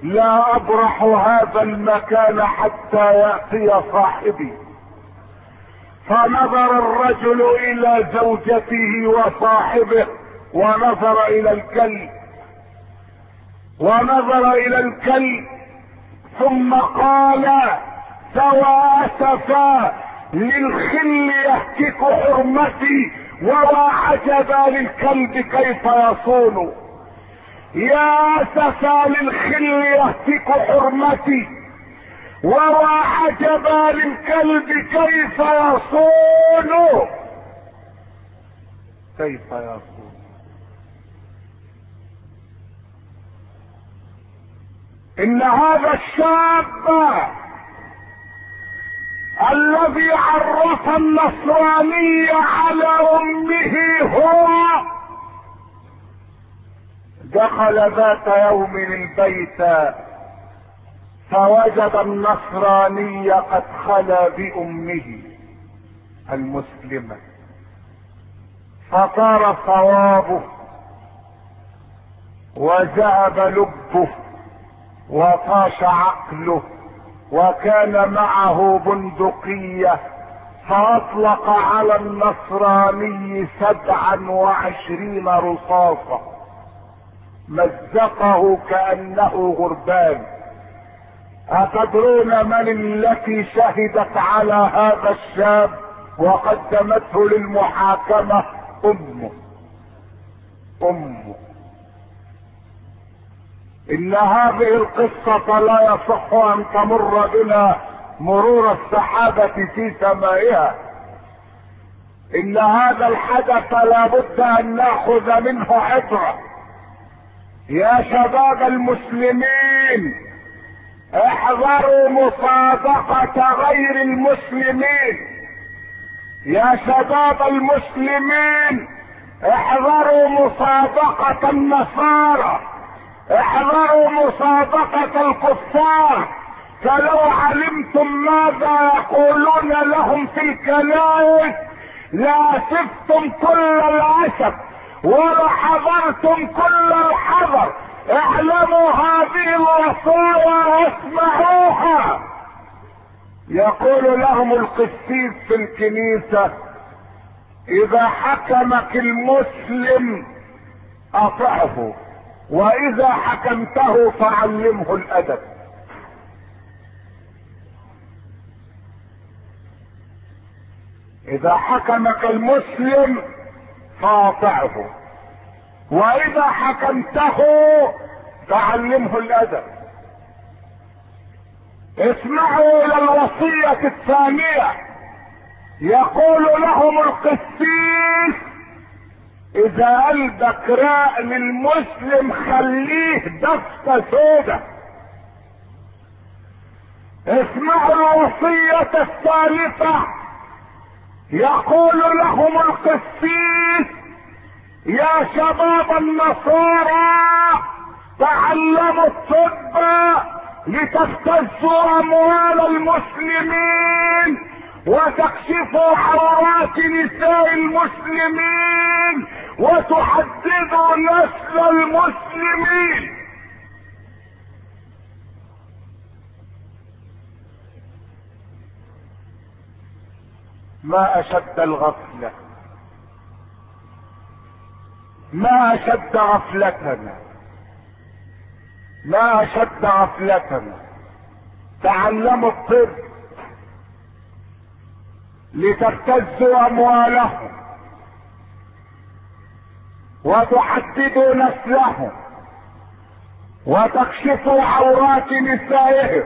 لا أبرح هذا المكان حتى يأتي صاحبي. فنظر الرجل إلى زوجته وصاحبه ونظر إلى الكلب. ونظر إلى الكلب ثم قال سوى اسفا للخل يهتك حرمتي ولا عجبا للكلب كيف يصون. يا اسفا للخل يهتك حرمتي ولا عجبا للكلب كيف يصون. كيف يصون. إن هذا الشاب الذي عرف النصرانية على أمه هو دخل ذات يوم البيت فوجد النصراني قد خلا بأمه المسلمة. فطار صوابه وذهب لبه. وطاش عقله وكان معه بندقية فأطلق على النصراني سبعا وعشرين رصاصة مزقه كأنه غربان. أتدرون من التي شهدت على هذا الشاب وقدمته للمحاكمة؟ أمه. أمه. إن هذه القصة لا يصح أن تمر بنا مرور السحابة في سمائها. إن هذا الحدث لابد أن نأخذ منه عبرة يا شباب المسلمين احذروا مصادقة غير المسلمين. يا شباب المسلمين احذروا مصادقة النصارى. احذروا مصادقة الكفار. فلو علمتم ماذا يقولون لهم في الكنائس لاسفتم كل الاسف ولحذرتم كل الحذر. اعلموا هذه الوصايا واسمعوها. يقول لهم القسيس في الكنيسة إذا حكمك المسلم أطعه. وإذا حكمته فعلمه الأدب. إذا حكمك المسلم فاطعه. وإذا حكمته فعلمه الأدب. اسمعوا إلى الوصية الثانية. يقول لهم القسيس إذا قلبك راء للمسلم خليه دفة سودة. اسمعوا الوصية الثالثة يقول لهم القسيس يا شباب النصارى تعلموا الطب لتبتزوا أموال المسلمين وتكشفوا عورات نساء المسلمين وتحددوا نسل المسلمين. ما أشد الغفلة. ما أشد غفلتنا. ما أشد غفلتنا. تعلموا الطب. لتبتزوا أموالهم. وتحددوا نسلهم وتكشفوا عورات نسائهم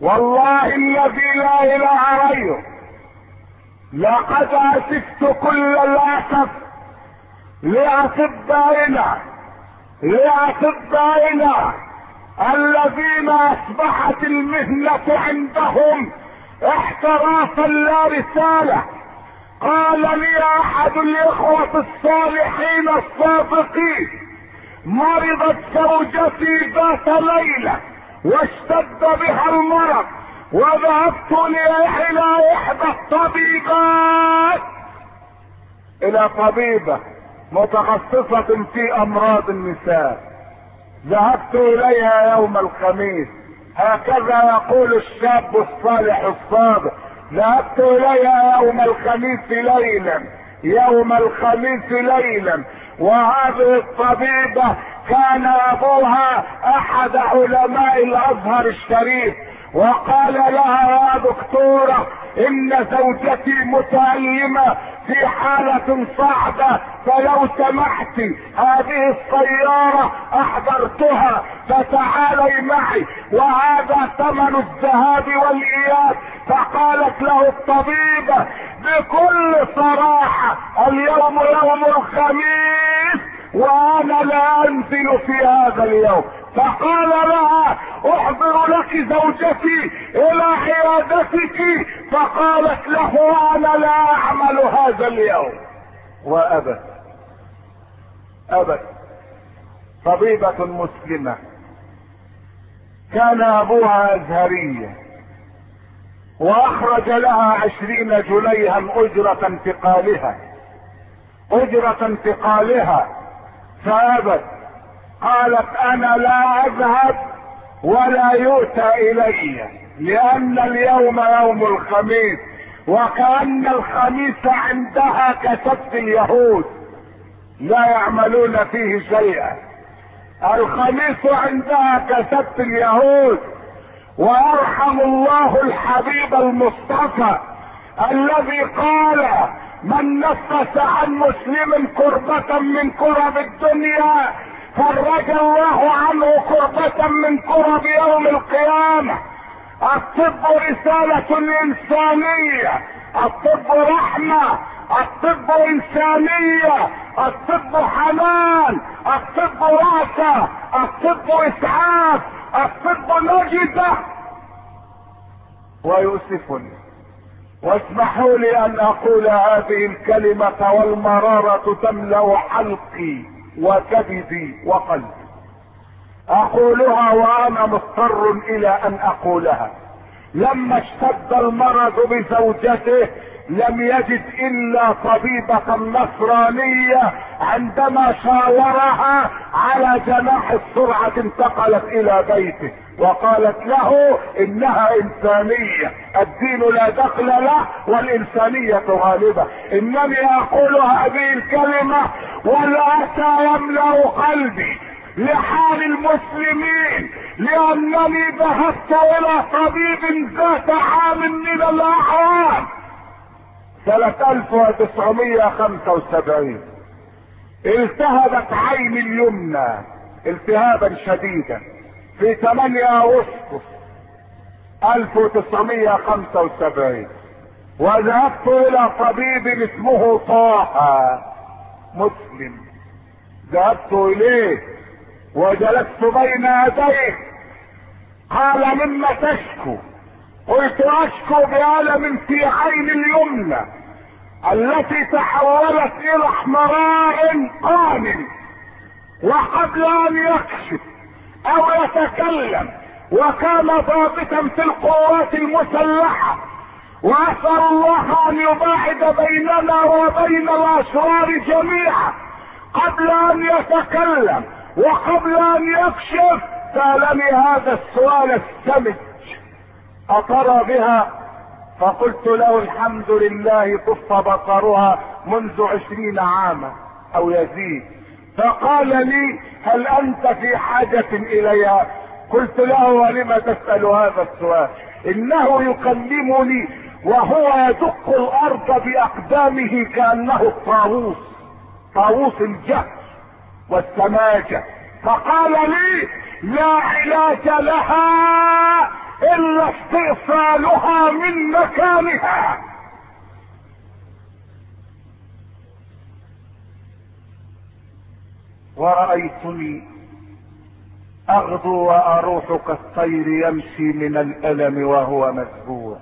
والله الذي لا إله غيره. لقد أسفت كل الأسف لاطبائنا لاطبائنا الذين أصبحت المهنة عندهم احترافا لا رسالة. قال لي أحد الإخوة الصالحين الصادقين مرضت زوجتي ذات ليلة واشتد بها المرض وذهبت إلى إحدى الطبيبات إلى طبيبة متخصصة في أمراض النساء. ذهبت إليها يوم الخميس. هكذا يقول الشاب الصالح الصادق. ذهبت اليها يوم الخميس ليلا يوم الخميس ليلا. وهذه الطبيبة كان أبوها أحد علماء الأزهر الشريف. وقال لها يا دكتورة إن زوجتي متألمة في حالة صعبة فلو سمحت هذه السيارة أحضرتها فتعالي معي. وهذا ثمن الذهاب والإياب. فقالت له الطبيبة بكل صراحة اليوم يوم الخميس. وأنا لا أنزل في هذا اليوم. فقال لها أحضر لك زوجتي إلى عيادتك فقالت له أنا لا أعمل هذا اليوم. وأبت أبت طبيبة مسلمة كان أبوها ازهريا وأخرج لها عشرين جنيها أجرة انتقالها. أجرة انتقالها. فأبت. قالت أنا لا أذهب ولا يؤتى إلي لأن اليوم يوم الخميس وكأن الخميس عندها كسبت اليهود. لا يعملون فيه شيئا. الخميس عندها كسبت اليهود. ويرحم الله الحبيب المصطفى الذي قال من نفس عن مسلم كربة من كرب الدنيا فرج الله عنه كربة من كرب يوم القيامة. الطب رسالة إنسانية الطب رحمة الطب إنسانية الطب حنان الطب رأسة الطب إسعاف الطب نجدة. ويؤسفني واسمحوا لي أن أقول هذه الكلمة والمرارة تملأ حلقي وكبدي وقلبي. أقولها وأنا مضطر إلى أن أقولها. لما اشتد المرض بزوجته لم يجد إلا طبيبة نصرانية عندما شاورها على جناح السرعة انتقلت إلى بيته وقالت له إنها إنسانية الدين لا دخل له والإنسانية غالبة. إنني أقول هذه الكلمة والاسى يملأ قلبي لحال المسلمين لأنني ذهبت إلى طبيب ذات عام من الأعوام. سنة 1975 التهبت عيني اليمنى التهابا شديدا في 8 أغسطس 1975 وذهبت إلى طبيب اسمه طه مسلم. ذهبت إليه وجلست بين يديه. قال مما تشكو؟ قلت اشكو بألم في عين اليمنى التي تحولت إلى احمرار قانم وقبل ان يكشف أو يتكلم وكان ضابطا في القوات المسلحة. وأسأل الله أن يباعد بيننا وبين الاشرار جميعا. قبل أن يتكلم وقبل أن يكشف سألني هذا السؤال السمج أترى بها فقلت له الحمد لله طف بصرها منذ عشرين عاما أو يزيد. فقال لي هل أنت في حاجة إليها قلت له ولم تسأل هذا السؤال؟ إنه يكلمني وهو يدق الأرض بأقدامه كأنه الطاووس طاووس الجهل والسماجة. فقال لي لا علاج لها إلا استئصالها من مكانها. ورأيتني أغدو وأروح كالطير يمشي من الألم وهو مسبوع.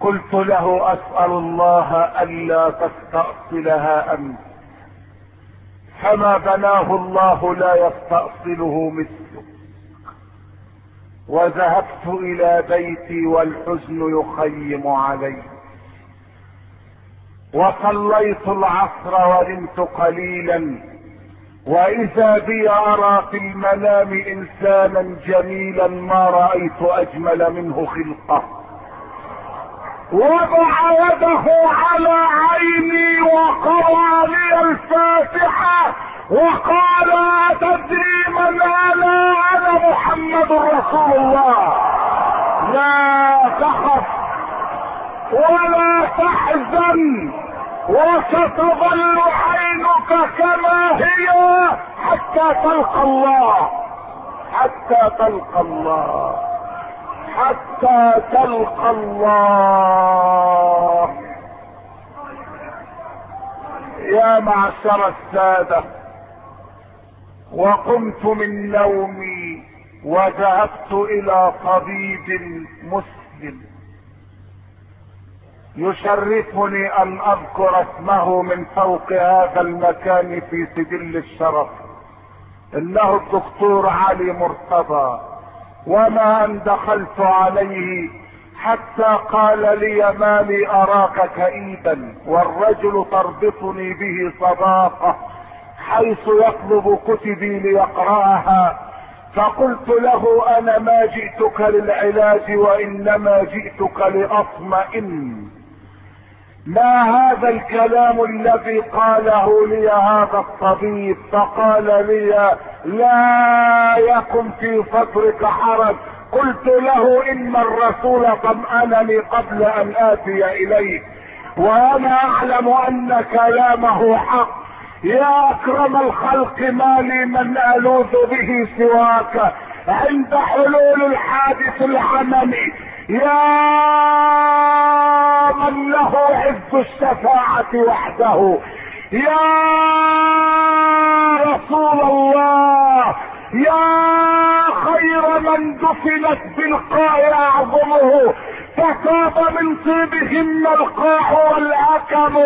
قلت له أسأل الله ألا تستأصلها أنت. فما بناه الله لا يستأصله مثله وذهبت إلى بيتي والحزن يخيم علي. وصليت العصر ونمت قليلا. وإذا بي أرى في المنام انسانا جميلا ما رأيت أجمل منه خلقه. وضع يده على عيني وقرأ لي الفاتحة وقال أتدري من أنا أنا محمد رسول الله. لا تخف ولا تحزن وستظل عينك كما هي حتى تلقى الله. حتى تلقى الله. حتى تلقى الله. يا معشر السادة. وقمت من نومي وذهبت إلى طبيب مسلم. يشرفني أن أذكر اسمه من فوق هذا المكان في سجل الشرف إنه الدكتور علي مرتضى. وما أن دخلت عليه حتى قال لي ما لي أراك كئيبا والرجل تربطني به صداقه حيث يطلب كتبي ليقرأها فقلت له أنا ما جئتك للعلاج وإنما جئتك لأطمئن. ما هذا الكلام الذي قاله لي هذا الطبيب؟ فقال لي لا يكن في صدرك حرج. قلت له إن الرسول طمأنني قبل أن آتي إليك وأنا أعلم أن كلامه حق. يا أكرم الخلق ما لي من ألوذ به سواك. عند حلول الحادث العملي يا من له عز الشفاعة وحده. يا رسول الله. يا خير من دفنت بالقاع أعظمه. فطاب من طيبهن القاع والآكم.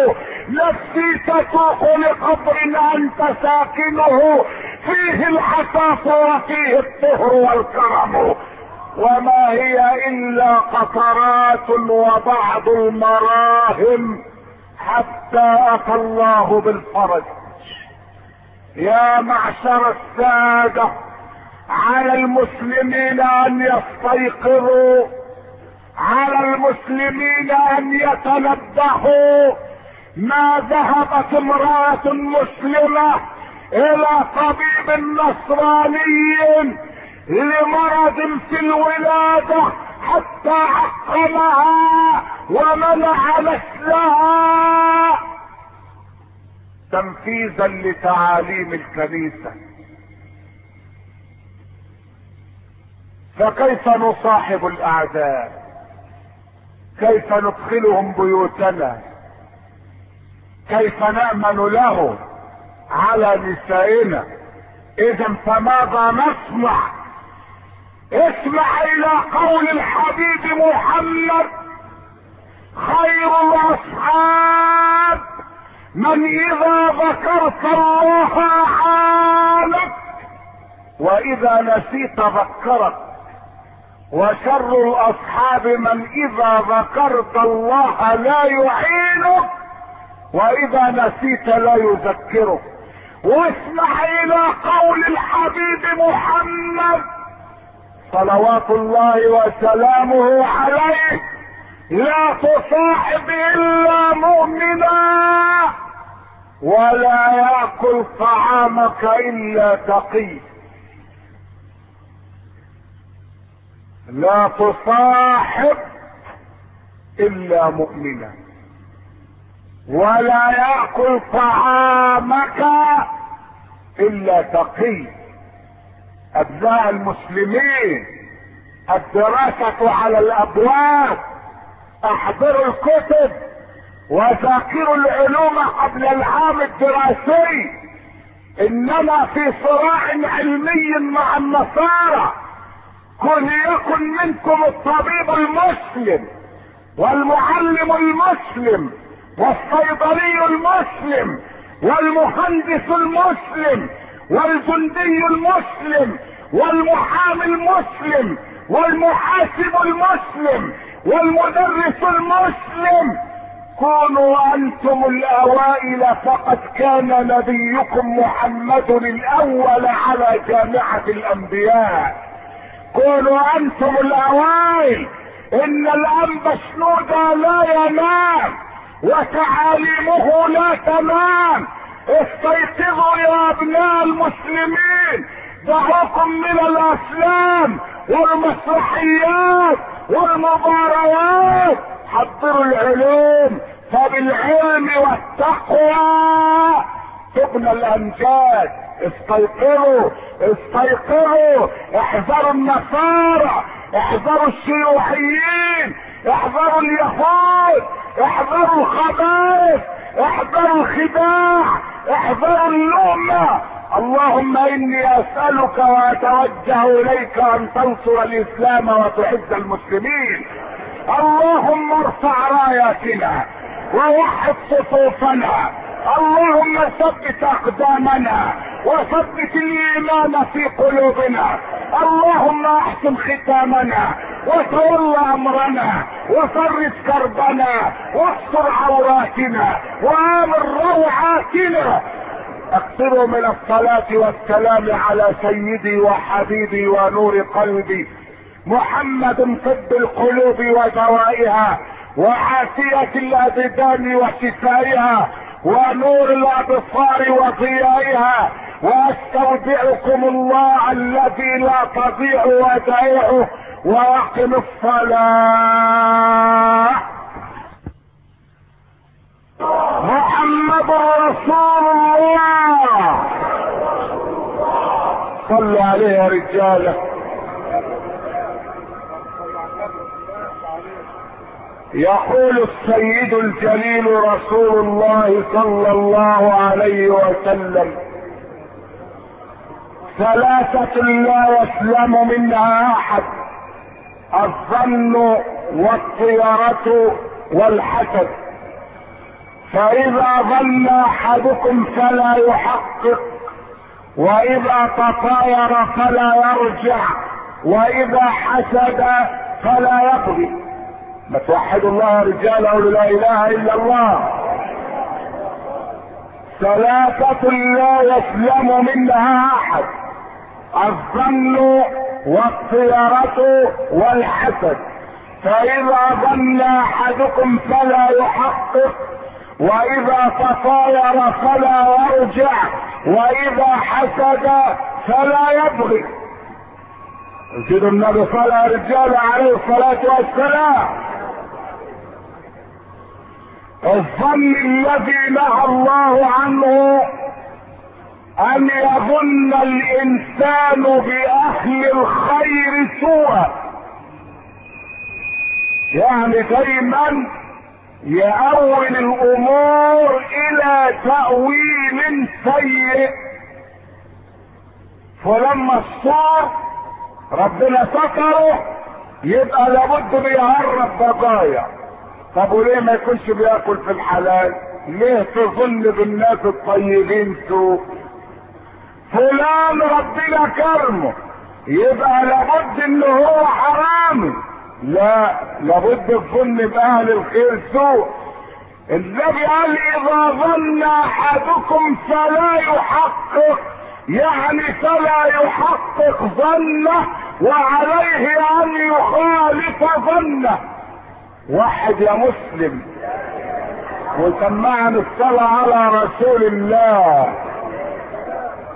نفسي تسوق لقبر أنت ساكنه. فيه الحساس وفيه الطهر والكرم. وما هي إلا قطرات وبعض المراهم. حتى أتى الله بالفرج. يا معشر السادة على المسلمين أن يستيقظوا. على المسلمين أن يتنبهوا. ما ذهبت امرأة مسلمة إلى طبيب نصراني لمرض في الولادة حتى عقمها ومنع نسلها. تنفيذا لتعاليم الكنيسة. فكيف نصاحب الأعداء؟ كيف ندخلهم بيوتنا؟ كيف نأمن لهم على نسائنا؟ إذا فماذا نصنع اسمع إلى قول الحبيب محمد خير الأصحاب. من إذا ذكرت الله عانك وإذا نسيت ذكرك. وشر الأصحاب من إذا ذكرت الله لا يعينك. وإذا نسيت لا يذكرك. واسمع إلى قول الحبيب محمد صلوات الله وسلامه عليه. لا تصاحب إلا مؤمنا ولا يأكل طعامك إلا تقي. لا تصاحب إلا مؤمنا. ولا يأكل طعامك إلا تقي. ابناء المسلمين الدراسة على الأبواب احضروا الكتب وذاكروا العلوم قبل العام الدراسي. إنما في صراع علمي مع النصارى. كن يكن منكم الطبيب المسلم والمعلم المسلم. والصيدلي المسلم والمهندس المسلم والجندي المسلم والمحامي المسلم والمحاسب المسلم والمدرس المسلم. كونوا أنتم الأوائل فقد كان نبيكم محمد الأول على جامعة الأنبياء. كونوا أنتم الأوائل إن الأنبا شنودة لا ينام. وتعاليمه لا تنام استيقظوا يا أبناء المسلمين دعوكم من الافلام والمسرحيات والمباريات. حضروا العلوم فبالعلم والتقوى. تبنى الأمجاد. استيقظوا استيقظوا. احذروا النصارى احذروا الشيوعيين. احذروا اليهود احذروا الخبائث احذروا الخداع احذروا اللؤمة اللهم إني أسألك وأتوجه إليك أن تنصر الإسلام وتعز المسلمين. اللهم ارفع راياتنا ووحد صفوفنا. اللهم ثبت أقدامنا وثبت الإيمان في قلوبنا. اللهم أحسن ختامنا وتول أمرنا وفرج كربنا واستر عوراتنا وآمن روعاتنا. اكثروا من الصلاة والسلام على سيدي وحبيبي ونور قلبي محمد طب القلوب ودوائها وعافية الأبدان وشفائها ونور الأبصار وضيائها وأستودعكم الله الذي لا تضيع ودائعه وأقم الصلاة. محمد رسول الله. صلوا عليه يا رجاله. يقول السيد الجليل رسول الله صلى الله عليه وسلم ثلاثة لا يسلم منها أحد الظن والطيرة والحسد. فإذا ظن أحدكم فلا يحقق وإذا تطاير فلا يرجع وإذا حسد فلا يقضي. ما توحدوا الله يا رجال قولوا لا إله إلا الله. ثلاثة لا يسلم منها أحد. الظن والطيرة والحسد. فإذا ظن أحدكم فلا يحقق وإذا تطاير فلا يرجع وإذا حسد فلا يبغي. زيد النبي صلى رجال عليه والسلام. الظن الذي نهى الله عنه أن يظن الإنسان بأهل الخير سوءا. يعني دايما يأول الأمور إلى تأويل سيء. فلما الصار ربنا ستره يبقى لابد بيهرب بقايا. طب وليه ما يكونش بياكل في الحلال؟ ليه تظن بالناس الطيبين سوء؟ فلان ربنا كرمه. يبقى لابد ان هو حرامي. لا لابد الظن بأهل الخير سوء. النبي قال إذا ظن أحدكم فلا يحقق يعني فلا يحقق ظنه وعليه أن يخالف ظنه. واحد يا مسلم. وسمعنا الصلاة على رسول الله.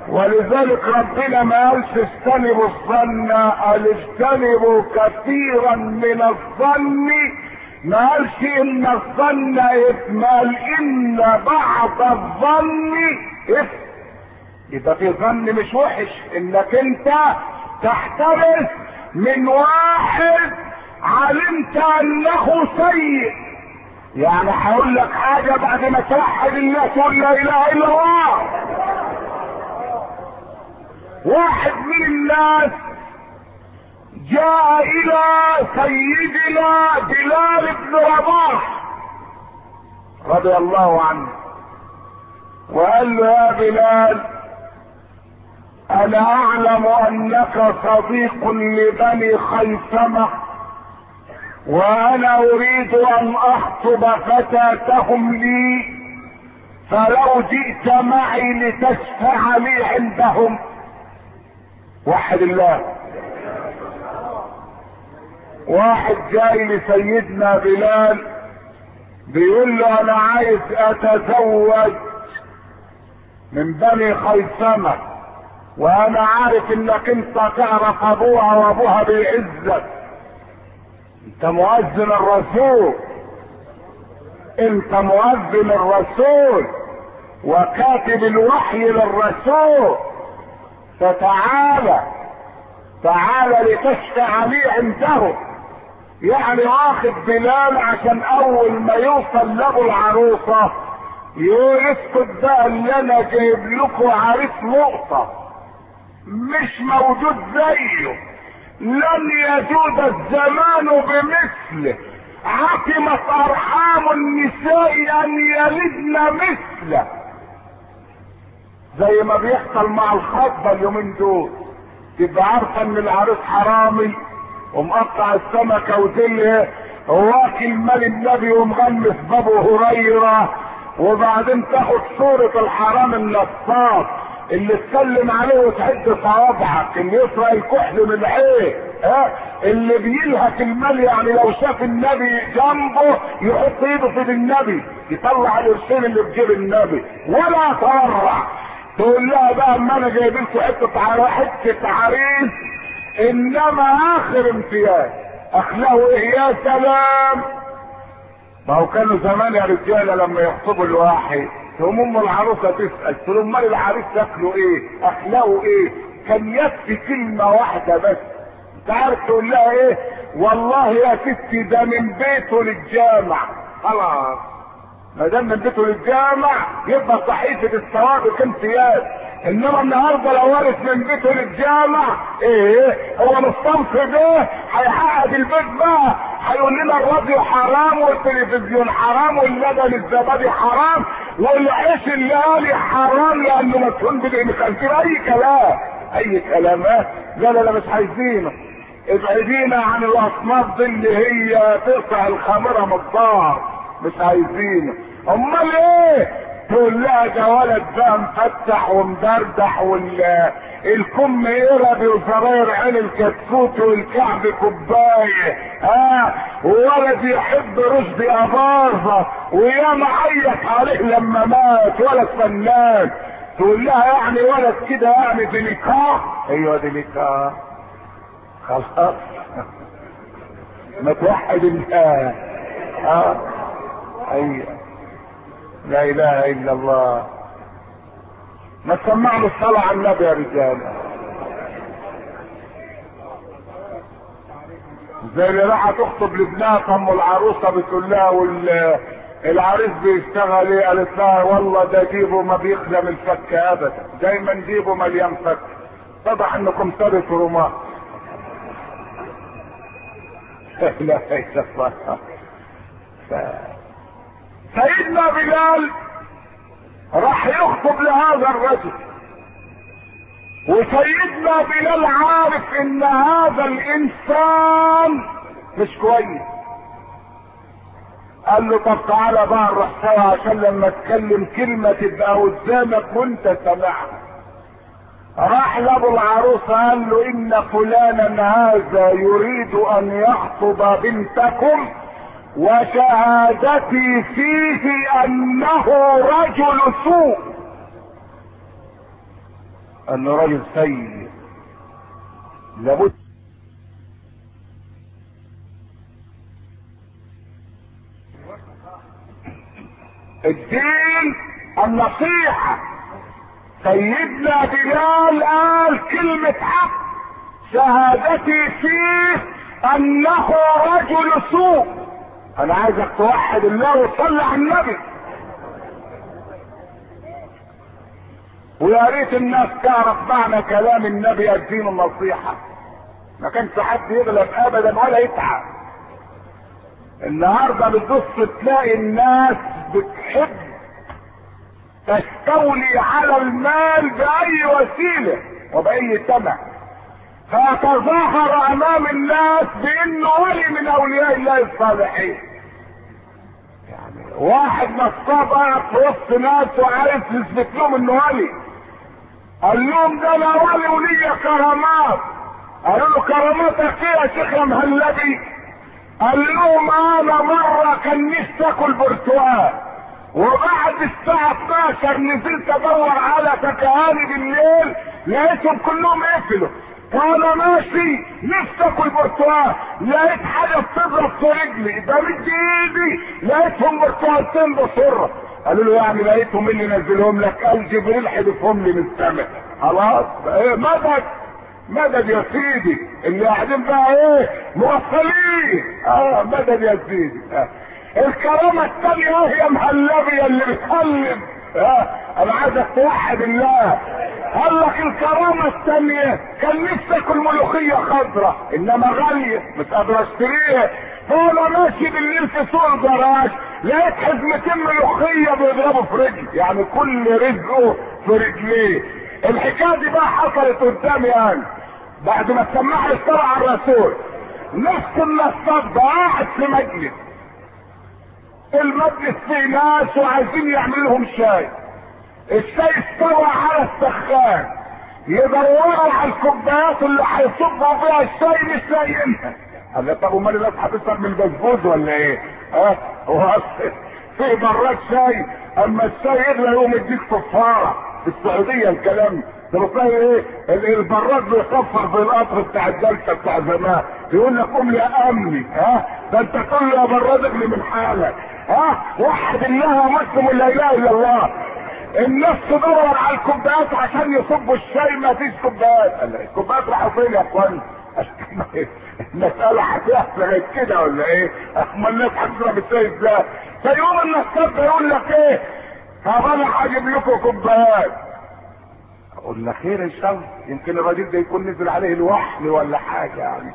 ولذلك ربنا ما قالش اجتنبوا الظن قال اجتنبوا كثيرا من الظن. ما قالش إن الظن اثم قال إن بعض الظن اثم يبقى في ظن مش وحش إنك أنت تحترس من واحد علمت أنه سيء. يعني هقول لك حاجة بعد ما توحد الله تقول لا إله إلا الله. واحد من الناس جاء إلى سيدنا بلال بن رباح رضي الله عنه وقال له يا بلال أنا أعلم أنك صديق لبني خيثمة. وأنا أريد أن أخطب فتاتهم لي فلو جئت معي لتشفع لي عندهم. وحد الله. واحد جاي لسيدنا بلال بيقول له أنا عايز أتزوج من بني خيثمة وأنا عارف إنك أنت تعرف أبوها وأبوها بيعزك انت مؤذن الرسول. انت مؤذن الرسول. وكاتب الوحي للرسول. فتعالى تعالى لتشفع لي عنده. يعني واخد بلال عشان أول ما يوصل لابو العروسة. يقول اسكت بقى اللي أنا جايب لكم عريس نقطة. مش موجود زيه. لن يجود الزمان بمثله. عتمت أرحام النساء أن يلدن مثله. زي ما بيحصل مع الخطبة اليومين دول. تبقى عارفة إن العريس حرامي ومقطع السمكة وزيه. واكل مال النبي ومغمس بابو هريرة. وبعدين تاخد صورة الحرام النصاب. اللي تسلم عليه وتعد صوابعك اللي يسرق الكحل من العين ها؟ اللي بيلهك المال يعني لو شاف النبي جنبه يحط إيده في النبي يطلع القرشين اللي في جيب النبي. ولا تورع. تقول لها بقى أما أنا جايب لكم حتة حتة عريس إنما آخر امتياز أخلاقه إيه؟ يا سلام. ما هو كانوا زمان يا رجالة لما يخطبوا الواحد تقوم ام العروسه تسال تقول امال العريس شكله إيه؟ اخلاقه إيه؟ كان يكفي كلمة واحدة بس انت عارف تقول لها إيه؟ والله يا ستي ده من بيته للجامع خلاص ما دام من بيته للجامع يبقى صحيفة الثوابت امتياز انما النهارده لو وارث من بيته للجامع إيه؟ هو مصطنف ده هيحقق البيت بقى هيقول لنا الراديو حرام والتلفزيون حرام واللبن الزبادي حرام والعيش الليالي حرام لأنه بدعي مخنزير أي كلام؟ أي كلام؟ لا لا لا مش عايزينه ابعدينا عن الأصناف دي اللي هي تقطع الخمره من مش عايزينه أمال إيه؟ تقول لها ده ولد بقى مفتح ومدردح وال الكم قربي وزراير عين الكتكوت والكعب كوباية. آه وولد يحب رشدي أباظة. ويا معيط عليه لما مات ولد فنان. تقول لها يعني ولد كده يعني ديليكا أيوه ديليكا خلاص. <laughs> ما توحد الله آه أيوه. لا إله إلا الله ما تسمعوا الصلاة على النبي يا رجال زي اللي راحت تخطب لابنها ام العروسة بتقول لها وال العريس بيشتغل إيه؟ قالت لها والله ده جيبه ما بيخدم الفك ابدا، دايما جيبه مليان فك. اتضح إنكم سادة رماة. <laughs> لا إله إلا الله. سيدنا بلال راح يخطب لهذا الرجل. وسيدنا بلال عارف إن هذا الإنسان مش كويس. قال له طب تعالى بقى نروح سوا عشان لما اتكلم كلمة تبقى قدامك وانت سامعها. راح لابو العروسه قال له إن فلانا هذا يريد أن يخطب بنتكم. وشهادتي فيه أنه رجل سوء. انه رجل سيء. لابد. الدين النصيحة. سيدنا بلال قال كلمة حق. شهادتي فيه أنه رجل سوء. أنا عايزك توحد الله وتصلي على النبي. ويا ريت الناس تعرف معنى كلام النبي الدين النصيحة. ما كانش حد يغلب ابدا ولا يتعب. النهارده بتبص تلاقي الناس بتحب تستولي على المال بأي وسيلة وبأي ثمن فيتظاهر امام الناس بانه ولي من اولياء الله الصالحين. يعني واحد نصاب قاعد في وسط ناس وعايز يثبت لهم إنه ولي. قال لهم ده أنا ولي ولي كرامات. قالوا له كراماتك إيه يا شيخ يا مهلبي. قال لهم أنا مرة كان نفسي آكل برتقال. وبعد الساعة 12 نزلت أدور على تكهاني بالليل لقيتهم كلهم قفلوا وأنا ماشي نفسي اكل برتقال لقيت حاجة بتضرب في رجلي بمد ايدي لقيتهم برتقالتين بسرة قالوا له يعني لقيتهم اللي نزلهم لك. قال جبريل حدفهم لي من السماء. خلاص؟ إيه مدد. مدد يا سيدي. اللي قاعدين بقى إيه؟ مغفلين. آه مدد يا سيدي. آه. الكرامة التانية هي مهلبية اللي بتقلب. آه أنا عايزك توحد الله. قال لك الكرامة التانية كان نفسي أكل ملوخية خضراء إنما غالية مش قادر أشتريها. فانا ماشي بالليل في سوق الجراج لقيت حزمتين ملوخية بيضربوا في رجلي يعني كل رزقه في رجليه. الحكاية دي بقى حصلت قدامي أنا بعد ما السماعة اشترى على الرسول. نفس النصاب قاعد في مجلس. المجلس فيه ناس وعايزين يعملوا لهم شاي. الشاي استوى على السخان. يدوروا على الكوبايات اللي هيصبوا فيها الشاي مش لاقيينها. قال لي طب امال الناس هتشرب من البسبوس ولا إيه؟ ها؟ هو في براد شاي أما الشاي يغلى يقوم يديك صفارة. في السعودية الكلام بتلاقي إيه؟ ال- البراد بيصفر في القطر بتاع الجلسه بتاع زمان. يقول لك قوم يا امني ها؟ ده أنت له يا براد اغلي من حالك ها؟ وحد الله ومسلم لا إله إلا الله. الناس تدور على الكوبايات عشان يصبوا الشاي ما فيش كوبايات. الكوبايات راحوا فين يا اخوان <laughs> المسألة هتحصل كده ولا إيه؟ أما الناس هتشرب الشاي إزاي؟ فيقوم النصاب يقول لك إيه؟ طب أنا هجيب لكم كوبايات. لك خير ان شاء الله. يمكن الراجل ده يكون نزل عليه الوحل ولا حاجة يعني.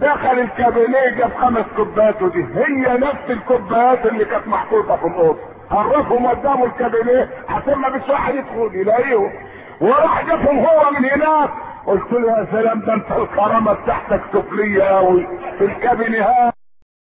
دخل الكابينيه جاب خمس كوبايات ودي هي نفس الكوبايات اللي كانت محطوطة في الأوضة. عرفهم قدامه الكابينيه عشان ما فيش واحد يدخل يلاقيهم. وراح جابهم هو من هناك. قلت له يا سلام ده انت الكرامة بتاعتك سفلية قوي في الكابينيهات